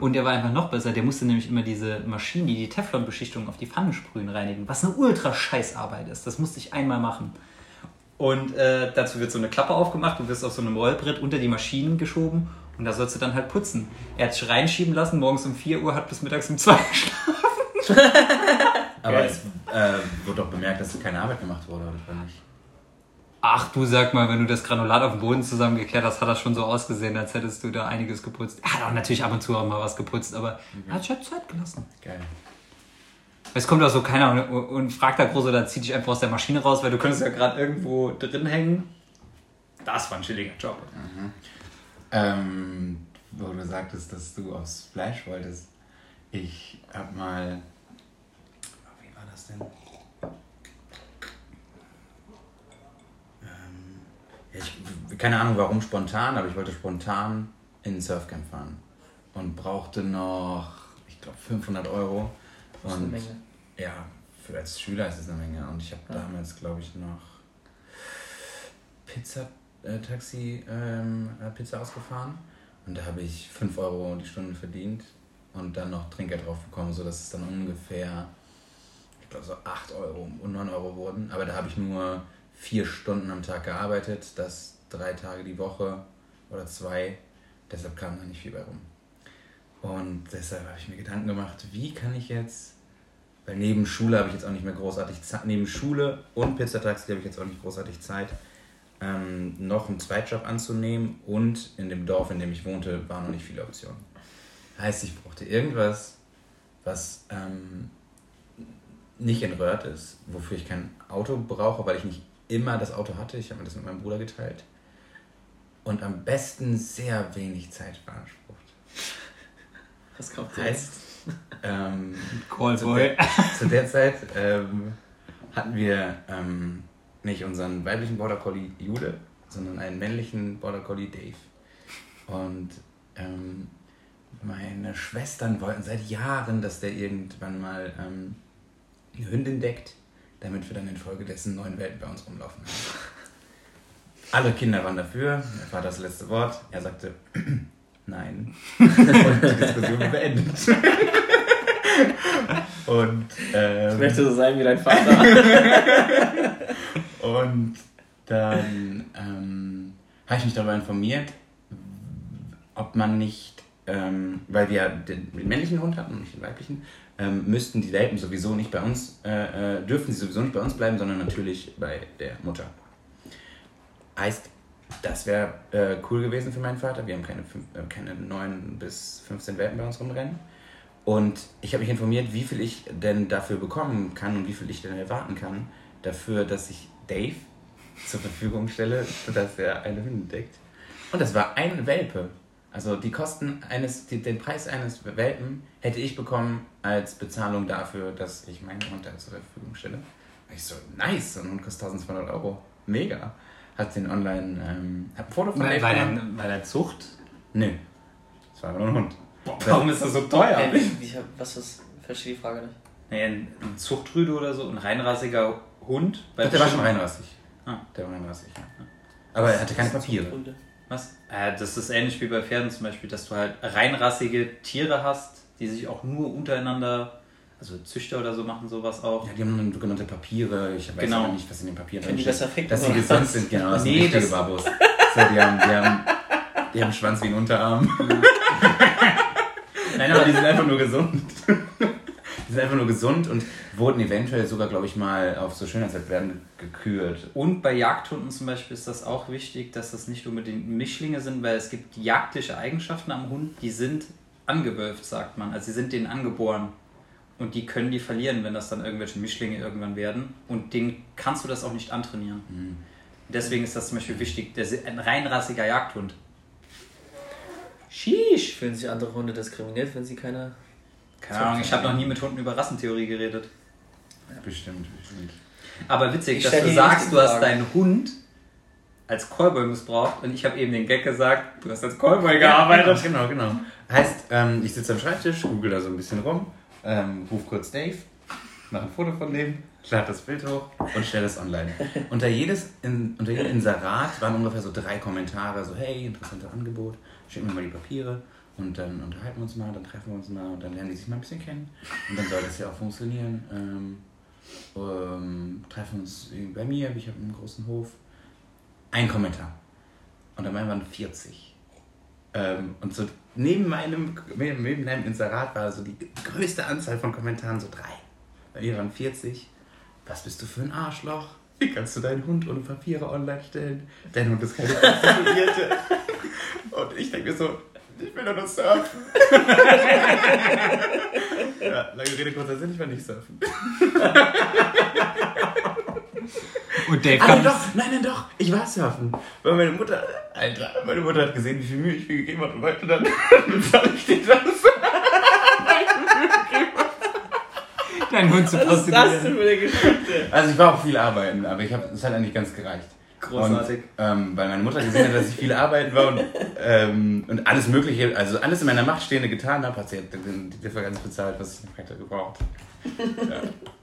und der war einfach noch besser. Der musste nämlich immer diese Maschinen, die die Teflonbeschichtung auf die Pfannen sprühen, reinigen. Was eine ultra Scheißarbeit ist. Das musste ich einmal machen. Und äh, dazu wird so eine Klappe aufgemacht, du wirst auf so einem Rollbrett unter die Maschinen geschoben und da sollst du dann halt putzen. Er hat sich reinschieben lassen, morgens um 4 Uhr, hat bis mittags um 2 geschlafen. Aber es äh, wurde doch bemerkt, dass keine Arbeit gemacht wurde, oder nicht? Ach du sag mal, wenn du das Granulat auf dem Boden zusammengekehrt hast, hat das schon so ausgesehen, als hättest du da einiges geputzt. Er hat auch natürlich ab und zu auch mal was geputzt, aber mhm. er hat schon Zeit gelassen. Geil. Es kommt auch so keiner und, und fragt da groß oder zieht dich einfach aus der Maschine raus, weil du könntest ja gerade irgendwo drin hängen. Das war ein chilliger Job. Mhm. Ähm, wo du sagtest, dass du aufs Splash wolltest. Ich hab mal. Wie war das denn? ich, keine Ahnung warum spontan, aber ich wollte spontan in ein Surfcamp fahren und brauchte noch, ich glaube, 500 Euro. Das ist eine Menge. Ja, für als Schüler ist es eine Menge. Und ich habe ja. damals, glaube ich, noch Pizza, äh, Taxi, ähm, äh, Pizza ausgefahren. Und da habe ich 5 Euro die Stunde verdient und dann noch Trinkgeld drauf bekommen, sodass es dann ungefähr ich glaube so 8 Euro und 9 Euro wurden. Aber da habe ich nur vier Stunden am Tag gearbeitet, das drei Tage die Woche oder zwei. Deshalb kam da nicht viel bei rum. Und deshalb habe ich mir Gedanken gemacht, wie kann ich jetzt, weil neben Schule habe ich jetzt auch nicht mehr großartig Zeit, neben Schule und Pizzataxi habe ich jetzt auch nicht großartig Zeit, ähm, noch einen Zweitjob anzunehmen und in dem Dorf, in dem ich wohnte, waren noch nicht viele Optionen. Heißt, ich brauchte irgendwas, was ähm, nicht entröhrt ist, wofür ich kein Auto brauche, weil ich nicht immer das Auto hatte. Ich habe mir das mit meinem Bruder geteilt. Und am besten sehr wenig Zeit beansprucht. Was kommt heißt, ähm, zu, der, zu der Zeit ähm, hatten wir ähm, nicht unseren weiblichen Border Collie Jule, sondern einen männlichen Border Collie Dave. Und ähm, meine Schwestern wollten seit Jahren, dass der irgendwann mal ähm, eine Hündin deckt, damit wir dann infolgedessen neun Welten bei uns rumlaufen haben. Alle Kinder waren dafür, er war das letzte Wort. Er sagte nein. Und die Diskussion beendet. Und, ähm, ich möchte so sein wie dein Vater. Und dann ähm, habe ich mich darüber informiert, ob man nicht, ähm, weil wir den, männlichen Hund hatten und nicht den weiblichen, ähm, müssten die Welpen sowieso nicht bei uns, äh, äh, dürfen sie sowieso nicht bei uns bleiben, sondern natürlich bei der Mutter. Heißt, das wäre äh, cool gewesen für meinen Vater. Wir haben keine, fünf, äh, keine 9 bis 15 Welpen bei uns rumrennen. Und ich habe mich informiert, wie viel ich denn dafür bekommen kann und wie viel ich denn erwarten kann, dafür, dass ich Dave zur Verfügung stelle, dass er eine Hündin deckt. Und das war ein Welpe. Also die Kosten eines, die, den Preis eines Welpen hätte ich bekommen als Bezahlung dafür, dass ich meinen Hund zur Verfügung stelle. Und ich so, nice, so ein Hund kostet 1200 Euro. Mega. Hat den online, ähm, hab ein Foto von Weil, weil, weil er Zucht? Nö. Das war nur ein Hund. Boah, warum ist das so teuer? Hey, ich hab, was ist, verstehe die Frage nicht. Naja, ein, ein Zuchtrüde oder so, ein reinrassiger Hund. Doch, der war schon reinrassig. Ah. Der war reinrassig, ja. Aber er hatte keine Papiere. Was? Äh, das ist ähnlich wie bei Pferden zum Beispiel, dass du halt reinrassige Tiere hast, die sich auch nur untereinander, also Züchter oder so machen sowas auch. Ja, die haben sogenannte Papiere. Ich weiß genau. aber nicht, was in den Papieren drin steht. Dass sie gesund sind, genau. Das nee, sind richtige Babos. So, die haben, die haben, die haben einen Schwanz wie ein Unterarm. Nein, aber die sind einfach nur gesund. Die sind einfach nur gesund und wurden eventuell sogar, glaube ich, mal auf so Schönheitswettbewerben gekürt. Und bei Jagdhunden zum Beispiel ist das auch wichtig, dass das nicht unbedingt Mischlinge sind, weil es gibt jagdliche Eigenschaften am Hund, die sind angewölft, sagt man. Also sie sind denen angeboren. Und die können die verlieren, wenn das dann irgendwelche Mischlinge irgendwann werden. Und denen kannst du das auch nicht antrainieren. Mhm. Deswegen ist das zum Beispiel wichtig, der, ein reinrassiger Jagdhund. Sheesh. Fühlen sich andere Hunde diskriminiert, wenn sie keine keine Ahnung, ich habe noch nie mit Hunden über Rassentheorie geredet. Ja. Bestimmt, bestimmt. Aber witzig, ich dass du sagst, du hast deinen Hund als Callboy missbraucht und ich habe eben den Gag gesagt, du hast als Callboy gearbeitet. genau, genau, genau. Heißt, ähm, ich sitze am Schreibtisch, google da so ein bisschen rum, ähm, ruf kurz Dave, mache ein Foto von dem, lade das Bild hoch und stelle es online. unter, jedes, in, unter jedem Inserat waren ungefähr so drei Kommentare, so hey, interessantes Angebot, schick mir mal die Papiere. Und dann unterhalten wir uns mal, dann treffen wir uns mal und dann lernen die sich mal ein bisschen kennen. Und dann soll das ja auch funktionieren. Ähm, ähm, treffen uns bei mir, ich habe einen großen Hof. Ein Kommentar. Und dann waren 40. Ähm, und so neben meinem, neben meinem Inserat war so die größte Anzahl von Kommentaren so drei. Bei mir waren 40. Was bist du für ein Arschloch? Wie kannst du deinen Hund ohne Papiere online stellen? Dein Hund ist keine Prostituierte. und ich denke mir so, ich will nur surfen. ja, lange Rede, kurzer Sinn, ich will nicht surfen. Und Dave kann. doch, nein, nein, doch, ich war surfen. Weil meine Mutter, Alter, meine Mutter hat gesehen, wie viel Mühe ich mir gegeben habe und wollte dann ich dir das. Dein Hund zu prostituieren. Was ist das denn für eine Geschichte? Also ich war auch viel arbeiten, aber ich habe es hat eigentlich ganz gereicht. Großartig. Und, ähm, weil meine Mutter gesehen hat, dass ich viel arbeiten war und, ähm, und alles Mögliche, also alles in meiner Macht Stehende getan habe, hat sie die Differenz bezahlt, was ich hätte gebraucht. Ja.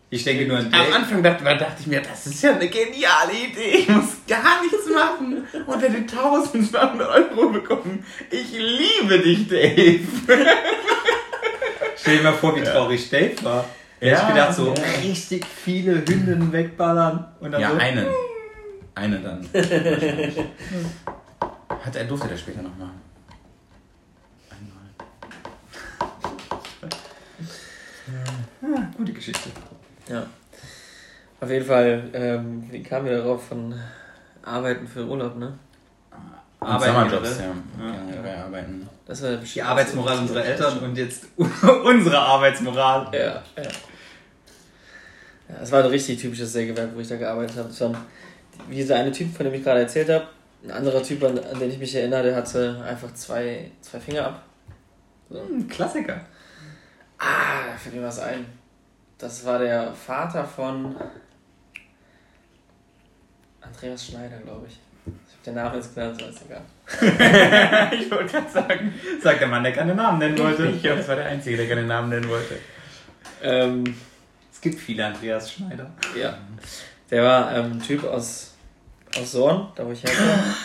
Ich denke nur an Am Anfang dachte, dachte, ich mir, das ist ja eine geniale Idee. Ich muss gar nichts machen und werde 1200 Euro bekommen. Ich liebe dich, Dave. Stell dir mal vor, wie traurig ja. Dave war. Ja, ich gedacht, so ja. richtig viele Hünden wegballern. Und dann ja, so. eine. Eine dann. Hat er, durfte der später noch machen. Einmal. Ja, gute Geschichte. Ja. Auf jeden Fall, ähm, wie kamen wir darauf von Arbeiten für Urlaub, ne? Arbeiten Sommerjobs, ja. ja. ja. Arbeiten. Das war die Arbeitsmoral unserer Eltern und jetzt unsere Arbeitsmoral. Ja, ja. Ja, es war ein richtig typisches Sägewerk, wo ich da gearbeitet habe. Es war wie dieser eine Typ, von dem ich gerade erzählt habe. Ein anderer Typ, an, an den ich mich erinnere, der hatte einfach zwei, zwei Finger ab. So. Hm, Klassiker. Ah, da fällt mir was ein. Das war der Vater von Andreas Schneider, glaube ich. Ich habe den Namen jetzt genannt, so ist egal. ich wollte gerade sagen, sagt der Mann, der keine Namen nennen wollte. Ich glaube, das war der Einzige, der keine Namen nennen wollte. Ähm, es gibt viele Andreas Schneider. Ja. Der war ähm, ein Typ aus, aus Sorn, da wo ich herkomme.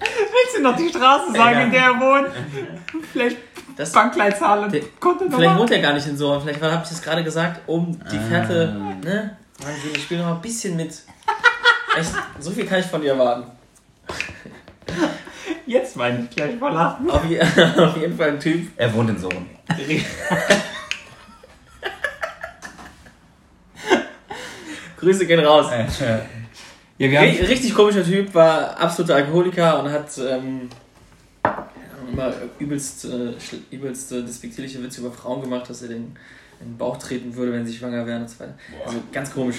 Willst du noch die Straße sagen, in der er wohnt? Vielleicht das Bankleitzahl und Kontonummer? Vielleicht wohnt er gar nicht in Sorn. Vielleicht habe ich das gerade gesagt, um die Fährte, ah. ne? Wahnsinn, ich spiele noch mal ein bisschen mit. Echt, so viel kann ich von dir erwarten. Jetzt meine ich gleich mal lachen. Auf, auf, jeden Fall ein Typ. Er wohnt in Sohn. Grüße gehen raus. Ja, wir haben Richtig komischer Typ, war absoluter Alkoholiker und hat ähm, immer übelst, äh, übelst äh, despektierliche Witze über Frauen gemacht, dass er den in den Bauch treten würde, wenn sie schwanger wären und so weiter. Also ganz komisch.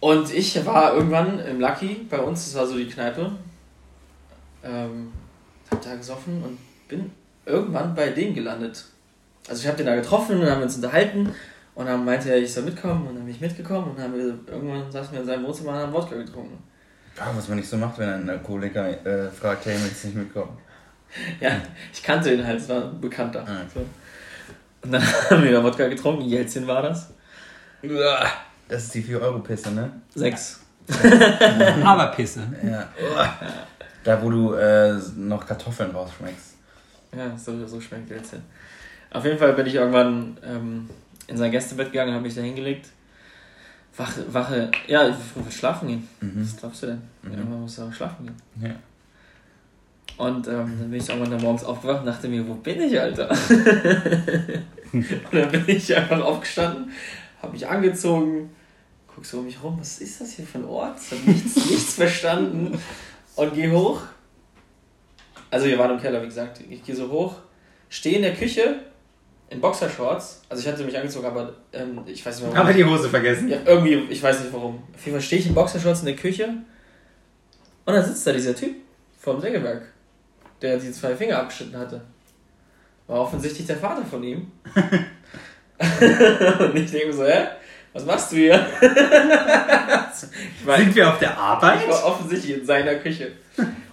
Und ich war irgendwann im Lucky bei uns, das war so die Kneipe. Ähm, hab da gesoffen und bin irgendwann bei dem gelandet. Also ich habe den da getroffen und haben uns unterhalten und dann meinte er, ich soll mitkommen und dann bin ich mitgekommen und dann haben wir irgendwann saßen wir in seinem Wohnzimmer und haben Wodka getrunken. Ja, was man nicht so macht, wenn ein Alkoholiker äh, fragt, hey, willst du nicht mitkommen? ja, ich kannte ihn halt, es war ein Bekannter. Ah, so. Und dann haben wir da Wodka getrunken. Jelzin war das. Das ist die 4-Euro-Pisse, ne? Sechs. Aber Pisse. Ja. Da, wo du äh, noch Kartoffeln rausschmeckst. Ja, so, so schmeckt Jelzin. Auf jeden Fall bin ich irgendwann ähm, in sein Gästebett gegangen, habe mich da hingelegt. Wache, Wache, ja, ich will schlafen gehen. Mhm. Was glaubst du denn? Mhm. Irgendwann muss auch schlafen gehen. Ja. Und ähm, dann bin ich irgendwann dann morgens aufgewacht und dachte mir, wo bin ich, Alter? und dann bin ich einfach aufgestanden, habe mich angezogen, guck so um mich rum, was ist das hier für ein Ort? Ich habe nichts, nichts verstanden und gehe hoch. Also wir waren im Keller, wie gesagt. Ich gehe so hoch, stehe in der Küche in Boxershorts. Also ich hatte mich angezogen, aber ähm, ich weiß nicht warum. Aber die Hose vergessen. Ja, irgendwie, ich weiß nicht warum. Auf jeden Fall stehe ich in Boxershorts in der Küche und dann sitzt da dieser Typ vom Sägewerk der die zwei Finger abgeschnitten hatte. War offensichtlich der Vater von ihm. und ich denke so, hä? Was machst du hier? ich mein, Sind wir auf der Arbeit? Ich war offensichtlich in seiner Küche.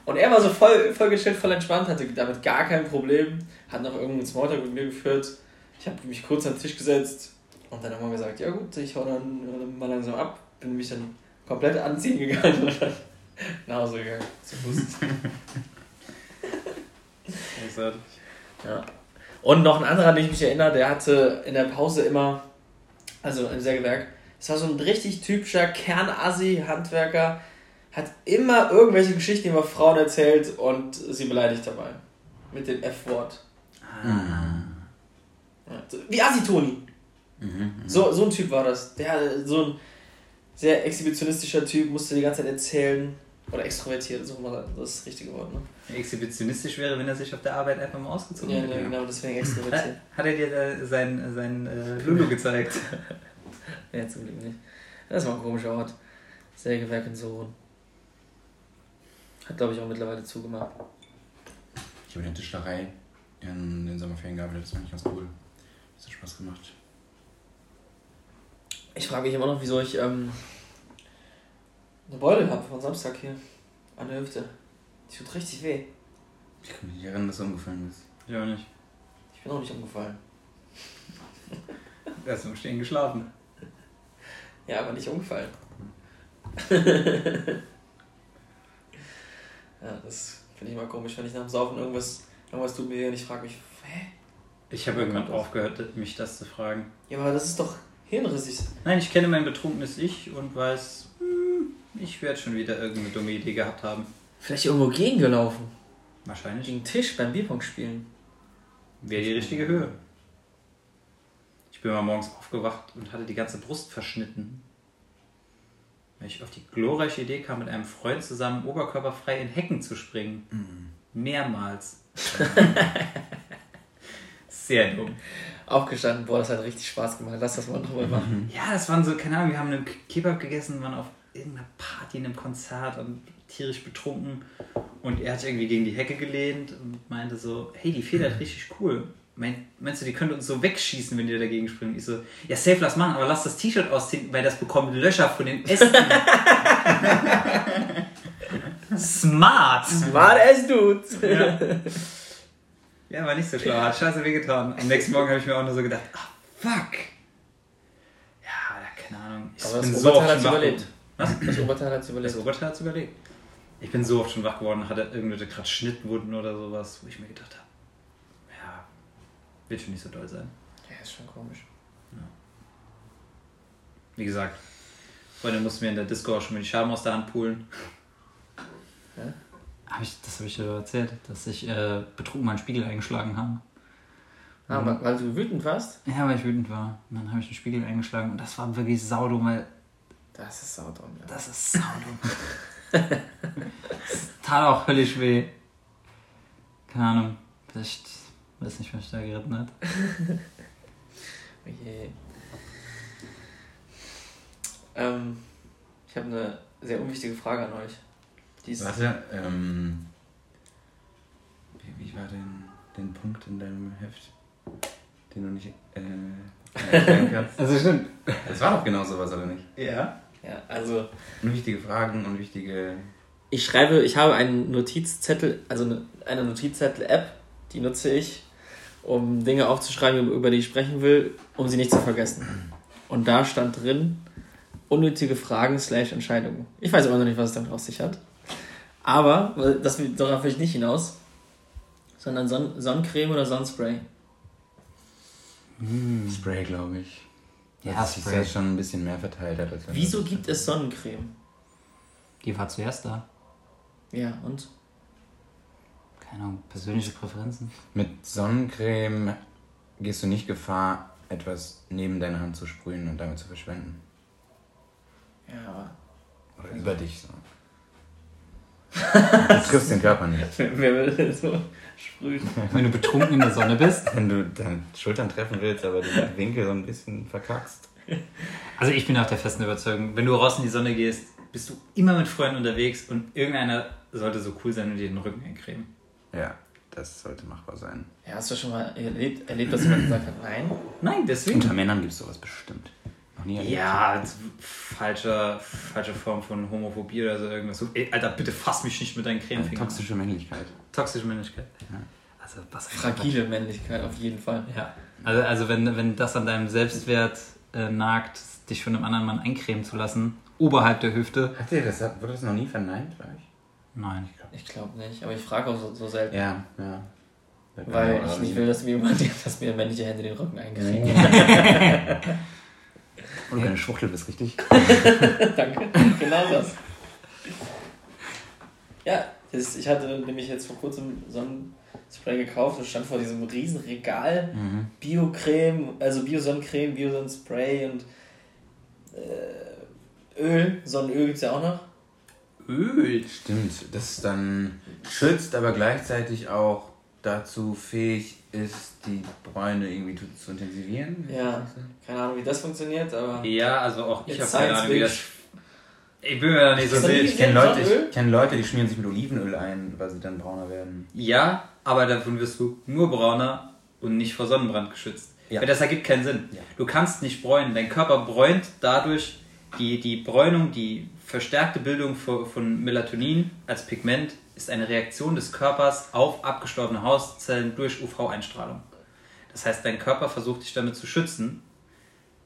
Und er war so voll, voll gechillt, voll entspannt, hatte damit gar kein Problem, hat noch irgendeinen Smalltalk mit mir geführt. Ich habe mich kurz an den Tisch gesetzt und dann haben wir gesagt, ja gut, ich hau dann mal langsam ab. Bin mich dann komplett anziehen gegangen und dann nach Hause gegangen. Zum Bus. Großartig. Ja. Und noch ein anderer, an den ich mich erinnere, der hatte in der Pause immer, also im Sägewerk, es war so ein richtig typischer Kernassi-Handwerker, hat immer irgendwelche Geschichten über Frauen erzählt und sie beleidigt dabei. Mit dem F-Wort. Ah. Ja, wie Assi-Toni. Mhm, mhm, so, so ein Typ war das. Der so ein sehr exhibitionistischer Typ, musste die ganze Zeit erzählen, oder extrovertiert, so mal das ist das richtige Wort, ne? Exhibitionistisch wäre, wenn er sich auf der Arbeit einfach mal ausgezogen hätte. Ja, genau, deswegen extrovertiert. Hat er dir sein, sein äh, Lulu gezeigt? ja, zum Glück nicht. Das war ein komischer Ort. Sägewerk in Sohn. Hat, glaube ich, auch mittlerweile zugemacht. Ich habe eine Tischlerei in den Sommerferien gearbeitet, das fand ich ganz cool. Das hat Spaß gemacht. Ich frage mich immer noch, wieso ich ähm, eine Beule habe von Samstag hier. An der Hüfte. Die tut richtig weh. Ich kann mich nicht erinnern, dass du umgefallen bist. Ich auch nicht. Ich bin auch nicht umgefallen. Du hast im Stehen geschlafen. Ja, aber nicht umgefallen. ja, das finde ich mal komisch, wenn ich nach dem Saufen irgendwas, irgendwas tut mir und ich frage mich, hä? Ich habe irgendwann aufgehört, mich das zu fragen. Ja, aber das ist doch hirnrissig. Nein, ich kenne mein betrunkenes Ich und weiß, hm, ich werde schon wieder irgendeine dumme Idee gehabt haben. Vielleicht irgendwo gegengelaufen. Wahrscheinlich. Gegen den Tisch beim Bierpong spielen. Wäre die richtige Höhe. Ich bin mal morgens aufgewacht und hatte die ganze Brust verschnitten. Weil ich auf die glorreiche Idee kam, mit einem Freund zusammen oberkörperfrei in Hecken zu springen. Mhm. Mehrmals. Sehr dumm. Aufgestanden, boah, das hat richtig Spaß gemacht. Lass das mal nochmal machen. Ja, das waren so, keine Ahnung, wir haben einen Kebab gegessen, waren auf irgendeiner Party, in einem Konzert und tierisch betrunken. Und er hat irgendwie gegen die Hecke gelehnt und meinte so, hey, die federt richtig cool. Meinst du, die könnte uns so wegschießen, wenn die dagegen springen? Ich so, ja, safe, lass machen, aber lass das T-Shirt ausziehen, weil das bekommt Löcher von den Ästen. Smart! Smart as dudes! Ja. Ja, war nicht so schlau, hat scheiße wehgetan. Am nächsten Morgen habe ich mir auch nur so gedacht, ah, fuck! Ja, keine Ahnung. Ich aber bin das so Oberteil hat überlebt. Was? Das Oberteil hat überlebt. Das Oberteil hat überlebt. Ich bin so oft schon wach geworden, hatte irgendwelche gerade Schnittwunden oder sowas, wo ich mir gedacht habe, ja, wird schon nicht so doll sein. Ja, ist schon komisch. Ja. Wie gesagt, Freunde mussten mir in der Disco auch schon mal die Schaben aus der Hand pulen. Ja? Hab ich, das habe ich dir erzählt, dass ich äh, betrunken meinen Spiegel eingeschlagen habe. Ah, mhm. weil du wütend warst? Ja, weil ich wütend war. Und dann habe ich den Spiegel eingeschlagen und das war wirklich saudumm, weil. Das ist saudumm, ja. Das ist saudumm. das tat auch höllisch weh. Keine Ahnung. Vielleicht weiß nicht, was da geritten hat. okay. Ähm, ich habe eine sehr unwichtige Frage an euch. Die Warte, ähm, wie, wie war denn den Punkt in deinem Heft, den du nicht äh, erklären kannst? also stimmt. Das war doch genau sowas, oder nicht? Ja. Ja, also. Unwichtige Fragen, unwichtige. Ich schreibe, ich habe einen Notizzettel, also eine Notizzettel-App, die nutze ich, um Dinge aufzuschreiben, über die ich sprechen will, um sie nicht zu vergessen. Und da stand drin, unnötige Fragen slash Entscheidungen. Ich weiß immer noch nicht, was es damit auf sich hat. Aber, das, darauf will ich nicht hinaus, sondern Son Sonnencreme oder Sonnenspray. Mm. Spray, glaube ich. Ja, das ist ja schon ein bisschen mehr verteilt. Als Wieso gibt es Sonnencreme? Die war zuerst da. Ja, und? Keine Ahnung, persönliche Präferenzen. Mit Sonnencreme gehst du nicht Gefahr, etwas neben deine Hand zu sprühen und damit zu verschwenden. Ja, aber. Oder über dich so. Du triffst den Körper nicht. Wer will denn so sprühen? Wenn du betrunken in der Sonne bist. Wenn du deine Schultern treffen willst, aber den Winkel so ein bisschen verkackst. Also ich bin auch der festen Überzeugung, wenn du raus in die Sonne gehst, bist du immer mit Freunden unterwegs und irgendeiner sollte so cool sein und dir den Rücken eincremen. Ja, das sollte machbar sein. Ja, hast du schon mal erlebt, erlebt dass jemand gesagt hat, nein? Nein, deswegen. Unter Männern gibt es sowas bestimmt. Noch nie erlebt. Ja, falsche, falsche Form von Homophobie oder so irgendwas. So, ey, Alter, bitte fass mich nicht mit deinen Cremefingern. Toxische Männlichkeit. Toxische Männlichkeit. Ja. Also, was Fragile Männlichkeit, auf jeden Fall. Ja. Also, also wenn, wenn das an deinem Selbstwert äh, nagt, dich von einem anderen Mann eincremen zu lassen, oberhalb der Hüfte. Hat ihr das, wurde das noch nie verneint bei euch? Nein. Ich glaube nicht, aber ich frage auch so, so selten. Ja, ja. Weil ich nicht will, dass mir jemand, dass mir männliche Hände den Rücken einkriegen. Und keine Schwuchtel bist, richtig? Danke, genau das. Ja, das, ich hatte nämlich jetzt vor kurzem Sonnenspray gekauft und stand vor diesem riesen Regal. Mhm. Bio-Creme, also Bio-Sonnencreme, Bio-Sonnenspray und äh, Öl. Sonnenöl gibt es ja auch noch. Öl? Stimmt, das dann schützt, aber gleichzeitig auch dazu fähig ist, die Bräune irgendwie zu, zu intensivieren. Ja, keine Ahnung, wie das funktioniert, aber. Ja, also auch ich habe keine Ahnung, wie das. Ich bin mir da nicht so sicher. Ich kenne Leute, kenn Leute, die schmieren sich mit Olivenöl ein, weil sie dann brauner werden. Ja, aber davon wirst du nur brauner und nicht vor Sonnenbrand geschützt. Ja. Weil das ergibt keinen Sinn. Ja. Du kannst nicht bräunen. Dein Körper bräunt dadurch die, die Bräunung, die verstärkte Bildung von Melatonin als Pigment ist eine Reaktion des Körpers auf abgestorbene Hautzellen durch UV-Einstrahlung. Das heißt, dein Körper versucht dich damit zu schützen.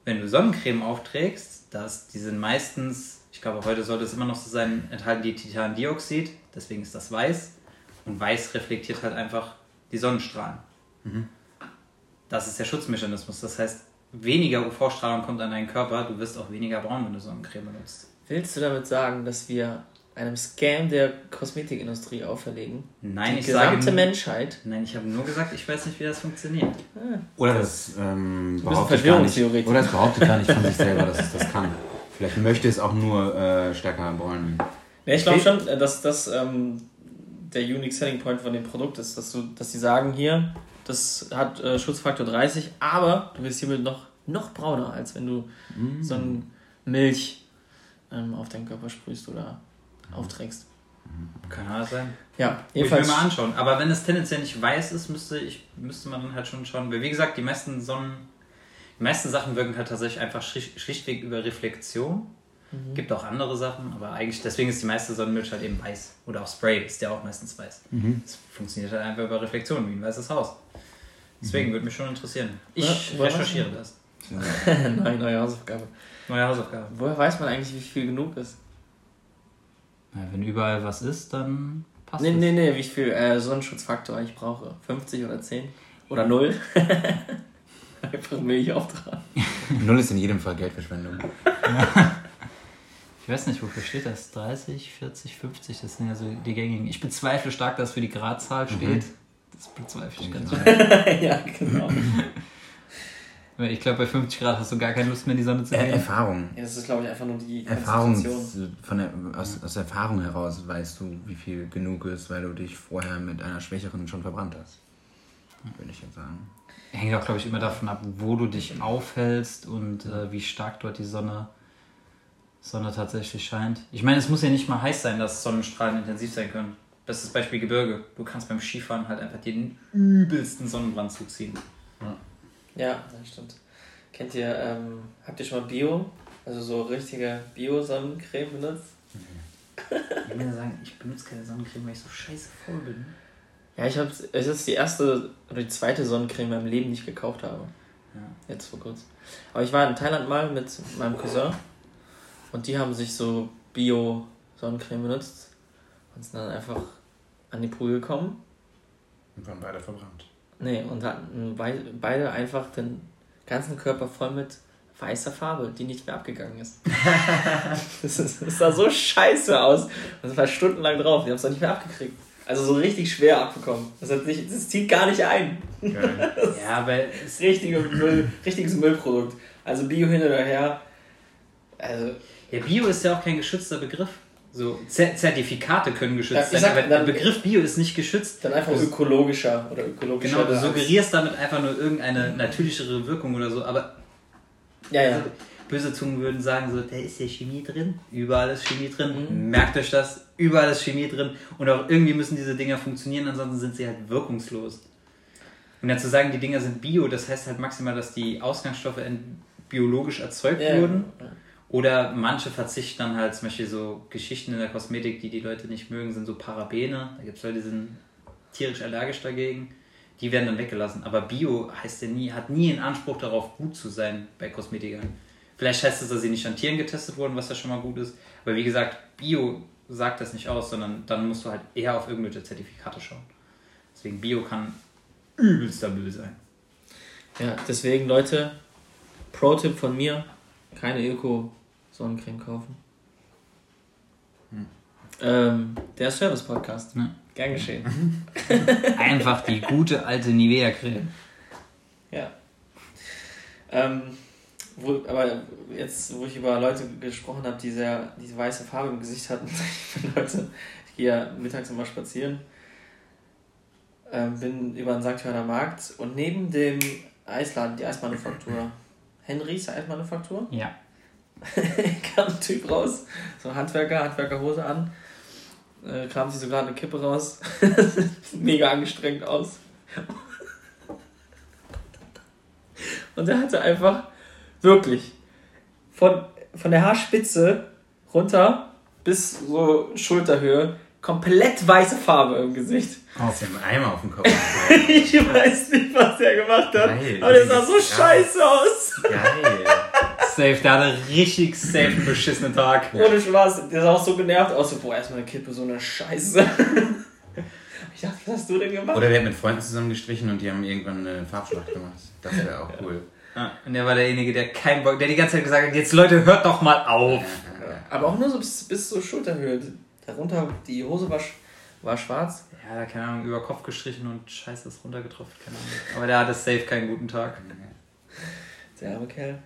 Wenn du Sonnencreme aufträgst, das, die sind meistens, ich glaube heute sollte es immer noch so sein, enthalten die Titandioxid, deswegen ist das weiß. Und weiß reflektiert halt einfach die Sonnenstrahlen. Mhm. das ist der Schutzmechanismus. Das heißt, weniger UV-Strahlung kommt an deinen Körper, du wirst auch weniger braun, wenn du Sonnencreme benutzt. Willst du damit sagen, dass wir einem Scam der Kosmetikindustrie auferlegen? Nein, die ich gesamte sage, Menschheit. Nein, ich habe nur gesagt, ich weiß nicht, wie das funktioniert. Ah. Oder das ähm, behauptet gar nicht. Oder es behauptet gar nicht von sich selber, dass es das kann. Vielleicht möchte es auch nur äh, stärker bräunen. Ja, ich glaube schon, äh, dass das ähm, der Unique Selling Point von dem Produkt ist, dass, du, dass sie sagen, hier, das hat äh, Schutzfaktor 30, aber du wirst hiermit noch, noch brauner, als wenn du mm. so ein Milch ähm, auf deinen Körper sprühst oder aufträgst. Kann alles sein. Ja, jedenfalls. Ich will mal anschauen. Aber wenn es tendenziell nicht weiß ist, müsste, ich, müsste man dann halt schon schauen. Weil, wie gesagt, die meisten Sonnen, die meisten Sachen wirken halt tatsächlich einfach schlichtweg über Reflexion. Mhm. Gibt auch andere Sachen, aber eigentlich, deswegen ist die meiste Sonnenmilch halt eben weiß. Oder auch Spray ist ja auch meistens weiß. Mhm. Das funktioniert halt einfach über Reflexion, wie ein weißes Haus. Deswegen mhm. würde mich schon interessieren. Ich ja, recherchiere das. Nein, neue Hausaufgabe. Neue Hausaufgabe. Woher weiß man eigentlich, wie viel genug ist? Ja, wenn überall was ist, dann passt nee, es. Nee, nee, wie viel äh, Sonnenschutzfaktor ich brauche. 50 oder 10? Oder 0? Einfach Milchauftrag. 0 ist in jedem Fall Geldverschwendung. Ich weiß nicht, wofür steht das? 30, 40, 50, das sind ja so die gängigen. Ich bezweifle stark, dass für die Gradzahl mhm. steht. Das bezweifle ich ganz stark. ja, genau. Ich glaube, bei 50 Grad hast du gar keine Lust mehr, in die Sonne zu gehen. Erfahrung. Ja, das ist, glaube ich, einfach nur die Erfahrung. Von der, aus, aus Erfahrung heraus weißt du, wie viel genug ist, weil du dich vorher mit einer schwächeren schon verbrannt hast. Würde ich jetzt sagen. Hängt auch, glaube ich, immer davon ab, wo du dich aufhältst und äh, wie stark dort die Sonne, Sonne tatsächlich scheint. Ich meine, es muss ja nicht mal heiß sein, dass Sonnenstrahlen intensiv sein können. Bestes Beispiel Gebirge. Du kannst beim Skifahren halt einfach den übelsten Sonnenbrand zuziehen. Ja. Das stimmt. Kennt ihr, ähm, habt ihr schon mal Bio, also so richtige Bio-Sonnencreme benutzt? Mhm. Ich will sagen, ich benutze keine Sonnencreme, weil ich so scheiße voll bin. Ja, ich habe es ist die erste oder die zweite Sonnencreme in meinem Leben, die ich gekauft habe. Ja. Jetzt vor kurzem. Aber ich war in Thailand mal mit meinem Cousin und die haben sich so Bio-Sonnencreme benutzt und sind dann einfach an die Pool gekommen. Und waren beide verbrannt. Nee, und hatten beide einfach den ganzen Körper voll mit weißer Farbe, die nicht mehr abgegangen ist. das, ist das sah so scheiße aus. Das war stundenlang drauf, die haben es auch nicht mehr abgekriegt. Also so richtig schwer abbekommen. Das, hat nicht, das zieht gar nicht ein. ja, aber es ist richtige Müll, richtiges Müllprodukt. Also Bio hin oder her. Also, ja, Bio ist ja auch kein geschützter Begriff. So, Zertifikate können geschützt ja, sein, aber der Begriff Bio ist nicht geschützt. Dann einfach ökologischer oder ökologischer. Genau, du suggerierst damit einfach nur irgendeine natürlichere Wirkung oder so, aber ja, ja. Also, böse Zungen würden sagen so, da ist ja Chemie drin, überall ist Chemie drin, mhm. merkt euch das, überall ist Chemie drin und auch irgendwie müssen diese Dinger funktionieren, ansonsten sind sie halt wirkungslos. Und dann zu sagen, die Dinger sind bio, das heißt halt maximal, dass die Ausgangsstoffe biologisch erzeugt ja, wurden. Ja oder manche verzichten dann halt zum Beispiel so Geschichten in der Kosmetik, die die Leute nicht mögen, sind so Parabene. Da gibt es Leute, die sind tierisch allergisch dagegen. Die werden dann weggelassen. Aber Bio heißt ja nie, hat nie einen Anspruch darauf, gut zu sein bei Kosmetikern. Vielleicht heißt es, dass sie nicht an Tieren getestet wurden, was ja schon mal gut ist. Aber wie gesagt, Bio sagt das nicht aus, sondern dann musst du halt eher auf irgendwelche Zertifikate schauen. Deswegen Bio kann übelster Müll sein. Ja, deswegen Leute, Pro-Tipp von mir, keine Öko Sonnencreme kaufen. Hm. Ähm, der Service-Podcast. Ja. Gern geschehen. Einfach die gute alte Nivea-Creme. Ja. Ähm, wo, aber jetzt, wo ich über Leute gesprochen habe, die sehr, diese weiße Farbe im Gesicht hatten, ich Leute, ich gehe ja mittags immer spazieren, ähm, bin über den St. Hörner Markt und neben dem Eisladen, die Eismanufaktur, Henrys Eismanufaktur, ja. kam ein Typ raus, so Handwerker, Handwerkerhose an, äh, kam sich so gerade eine Kippe raus, mega angestrengt aus. Und er hatte einfach wirklich von, von der Haarspitze runter bis so Schulterhöhe komplett weiße Farbe im Gesicht. Aus dem Eimer auf dem Kopf. ich weiß nicht, was er gemacht hat, Geil, aber der sah so scheiße aus. Geil safe. Der hatte richtig safe einen beschissenen Tag. Ohne Spaß. Der sah auch so genervt aus. So, boah, erstmal eine Kippe, so eine Scheiße. Ich dachte, was hast du denn gemacht? Oder der hat mit Freunden zusammengestrichen und die haben irgendwann eine Farbschlacht gemacht. Das wäre auch cool. Ah, und der war derjenige, der kein Bock, der die ganze Zeit gesagt hat, jetzt Leute, hört doch mal auf. Aber auch nur so bis, bis zur Schulterhöhe. Darunter, die Hose war, war schwarz. Ja, da keine Ahnung, über Kopf gestrichen und scheiße ist runtergetroffen, keine Ahnung. Aber der hatte safe keinen guten Tag. Der arme Kerl.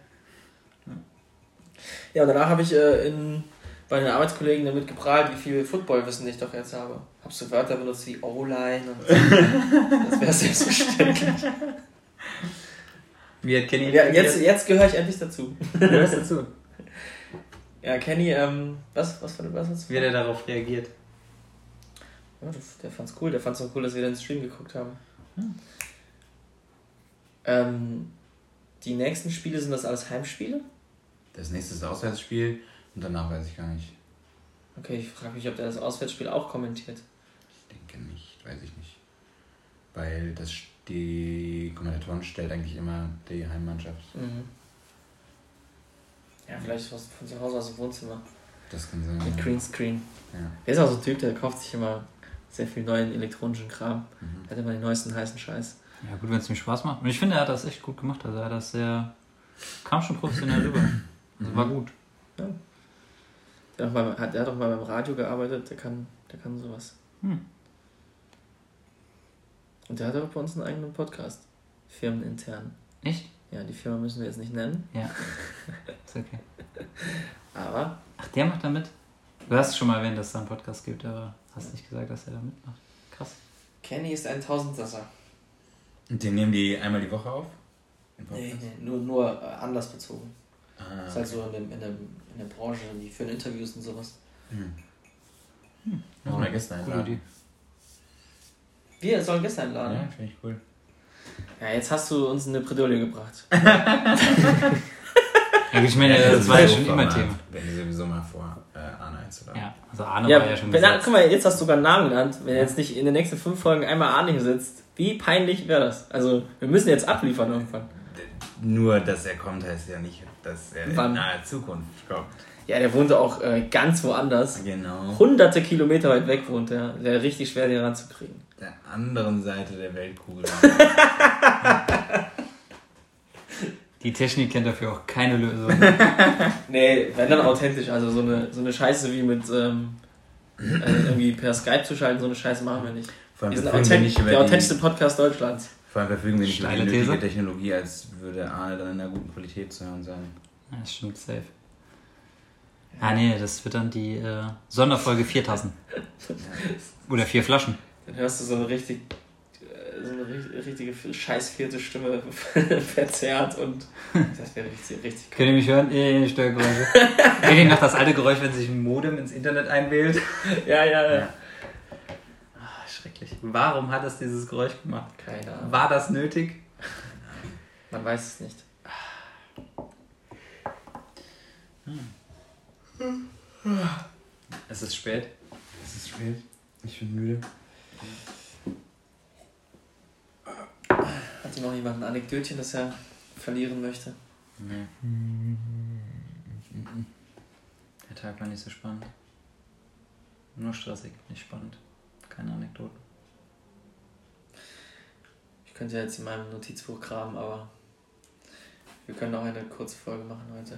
Ja, und danach habe ich äh, in, bei den Arbeitskollegen damit geprahlt, wie viel Footballwissen ich doch jetzt habe. Hab so Wörter benutzt wie O-Line und das wäre selbstverständlich. Wie hat Kenny ja, jetzt, jetzt gehöre ich endlich dazu. Gehörst dazu? Ja, Kenny, ähm, was, was, was, was, Wie hat er darauf reagiert? Ja, der fand's cool, der fand's auch cool, dass wir den Stream geguckt haben. Hm. Ähm, die nächsten Spiele sind das alles Heimspiele? Das nächste ist Auswärtsspiel und danach weiß ich gar nicht. Okay, ich frage mich, ob der das Auswärtsspiel auch kommentiert. Ich denke nicht, weiß ich nicht. Weil das die Kommentatoren stellt eigentlich immer die Heimmannschaft. Mhm. Ja, vielleicht von zu Hause aus dem Wohnzimmer. Das kann sein. Mit ja. Greenscreen. Ja. Er ist auch so ein Typ, der kauft sich immer sehr viel neuen elektronischen Kram. Mhm. Hat immer den neuesten heißen Scheiß. Ja, gut, wenn es ihm Spaß macht. Und ich finde, er hat das echt gut gemacht. Also, er hat das sehr. kam schon professionell rüber. Also, war gut. Ja. Der hat, mal, der hat auch mal beim Radio gearbeitet, der kann, der kann sowas. Hm. Und der hat auch bei uns einen eigenen Podcast. Firmenintern. Echt? Ja, die Firma müssen wir jetzt nicht nennen. Ja. Ist okay. Aber. Ach, der macht da mit? Du hast schon mal erwähnt, dass es da einen Podcast gibt, aber hast nicht gesagt, dass er da mitmacht. Krass. Kenny ist ein Tausendsasser. Und den nehmen die einmal die Woche auf? Nee, nee, nur, nur äh, anlassbezogen. Ah, das ist halt so in, dem, in, dem, in der Branche, die führen Interviews und sowas. Hm. Hm. Müssen wir gestern einladen. Wir sollen gestern einladen. Ja, finde ich cool. Ja, jetzt hast du uns eine Bredouille gebracht. ja, ich meine, das, das war ja schon immer Thema. Wenn ihr sowieso mal vor, äh, Arne einzuladen. Ja, also Arne ja, war ja schon wenn, Guck mal, jetzt hast du sogar einen Namen genannt. Wenn jetzt nicht in den nächsten fünf Folgen einmal Arne hier sitzt, wie peinlich wäre das? Also, wir müssen jetzt abliefern irgendwann. Nur, dass er kommt, heißt ja nicht, dass er Wann? in naher Zukunft kommt. Ja, der wohnte auch äh, ganz woanders. Genau. Hunderte Kilometer weit weg wohnt er. Wäre richtig schwer, den ranzukriegen. Der anderen Seite der Weltkugel. Die Technik kennt dafür auch keine Lösung. nee, wenn dann authentisch. Also so eine, so eine Scheiße wie mit ähm, äh, irgendwie per Skype zu schalten, so eine Scheiße machen wir nicht. Vor allem wir sind authent der authentischste Podcast Deutschlands. Vor allem verfügen wir nicht über die nötige Technologie, als würde Arne dann in einer guten Qualität zu hören sein. Ja, das stimmt safe. Ah nee, das wird dann die äh, Sonderfolge 4000. Oder vier Flaschen. Dann hörst du so eine richtig äh, so eine richtige scheiß vierte Stimme verzerrt und das wäre richtig, richtig cool. Könnt ihr mich hören? Eh, Störgeräusche. Kennt ihr noch das alte Geräusch, wenn sich ein Modem ins Internet einwählt? ja, ja, ja. Ach, schrecklich. Warum hat es dieses Geräusch gemacht? Keine Ahnung. War das nötig? Man weiß es nicht. Es ist spät. Es ist spät. Ich bin müde. Hat hier noch jemand ein Anekdötchen, das er verlieren möchte? Nee. Der Tag war nicht so spannend. Nur stressig, nicht spannend. Keine Anekdoten. Ich könnte jetzt in meinem Notizbuch graben, aber wir können auch eine kurze Folge machen heute.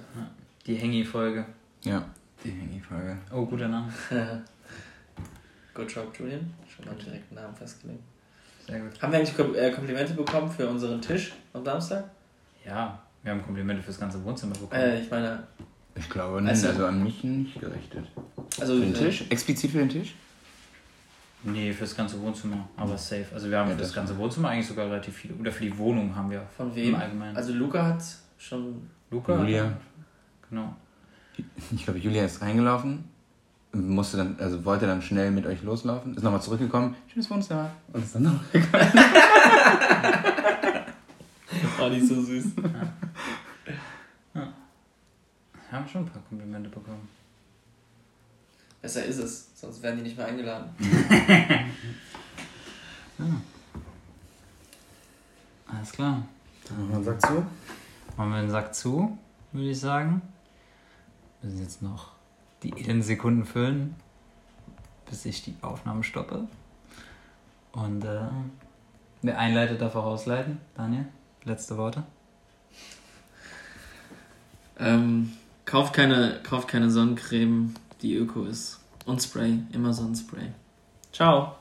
Die Hängi-Folge. Ja, die Hängi-Folge. Oh, guter Name. Good job, Julian. Schon mal direkt einen Namen festgelegt. Sehr gut. Haben wir eigentlich äh, Komplimente bekommen für unseren Tisch am Samstag? Ja, wir haben Komplimente fürs ganze Wohnzimmer bekommen. Äh, ich meine. Ich glaube nicht, also, also an mich nicht gerichtet. Also für den äh, Tisch? Explizit für den Tisch? Nee, fürs ganze Wohnzimmer, aber safe. Also wir haben ja, für das, das ganze Wohnzimmer eigentlich sogar relativ viele. Oder für die Wohnung haben wir. Von wem? Im Allgemeinen. Also Luca hat schon. Luca? Julia. Genau. Ich glaube, Julia ist reingelaufen, musste dann, also wollte dann schnell mit euch loslaufen, ist nochmal zurückgekommen, schönes Wohnzimmer, und ist dann noch. War nicht so süß. Ja. ja. Wir haben schon ein paar Komplimente bekommen. Besser ist es, sonst werden die nicht mehr eingeladen. ja. Alles klar. Dann machen wir einen Sack zu. Machen wir einen Sack zu, würde ich sagen. Wir müssen jetzt noch die edlen Sekunden füllen, bis ich die Aufnahme stoppe. Und äh, wer einleitet, darf auch ausleiten. Daniel, letzte Worte. Ähm, kauft, keine, kauft keine Sonnencreme, die öko ist. Und Spray, immer Sonnenspray. Ciao.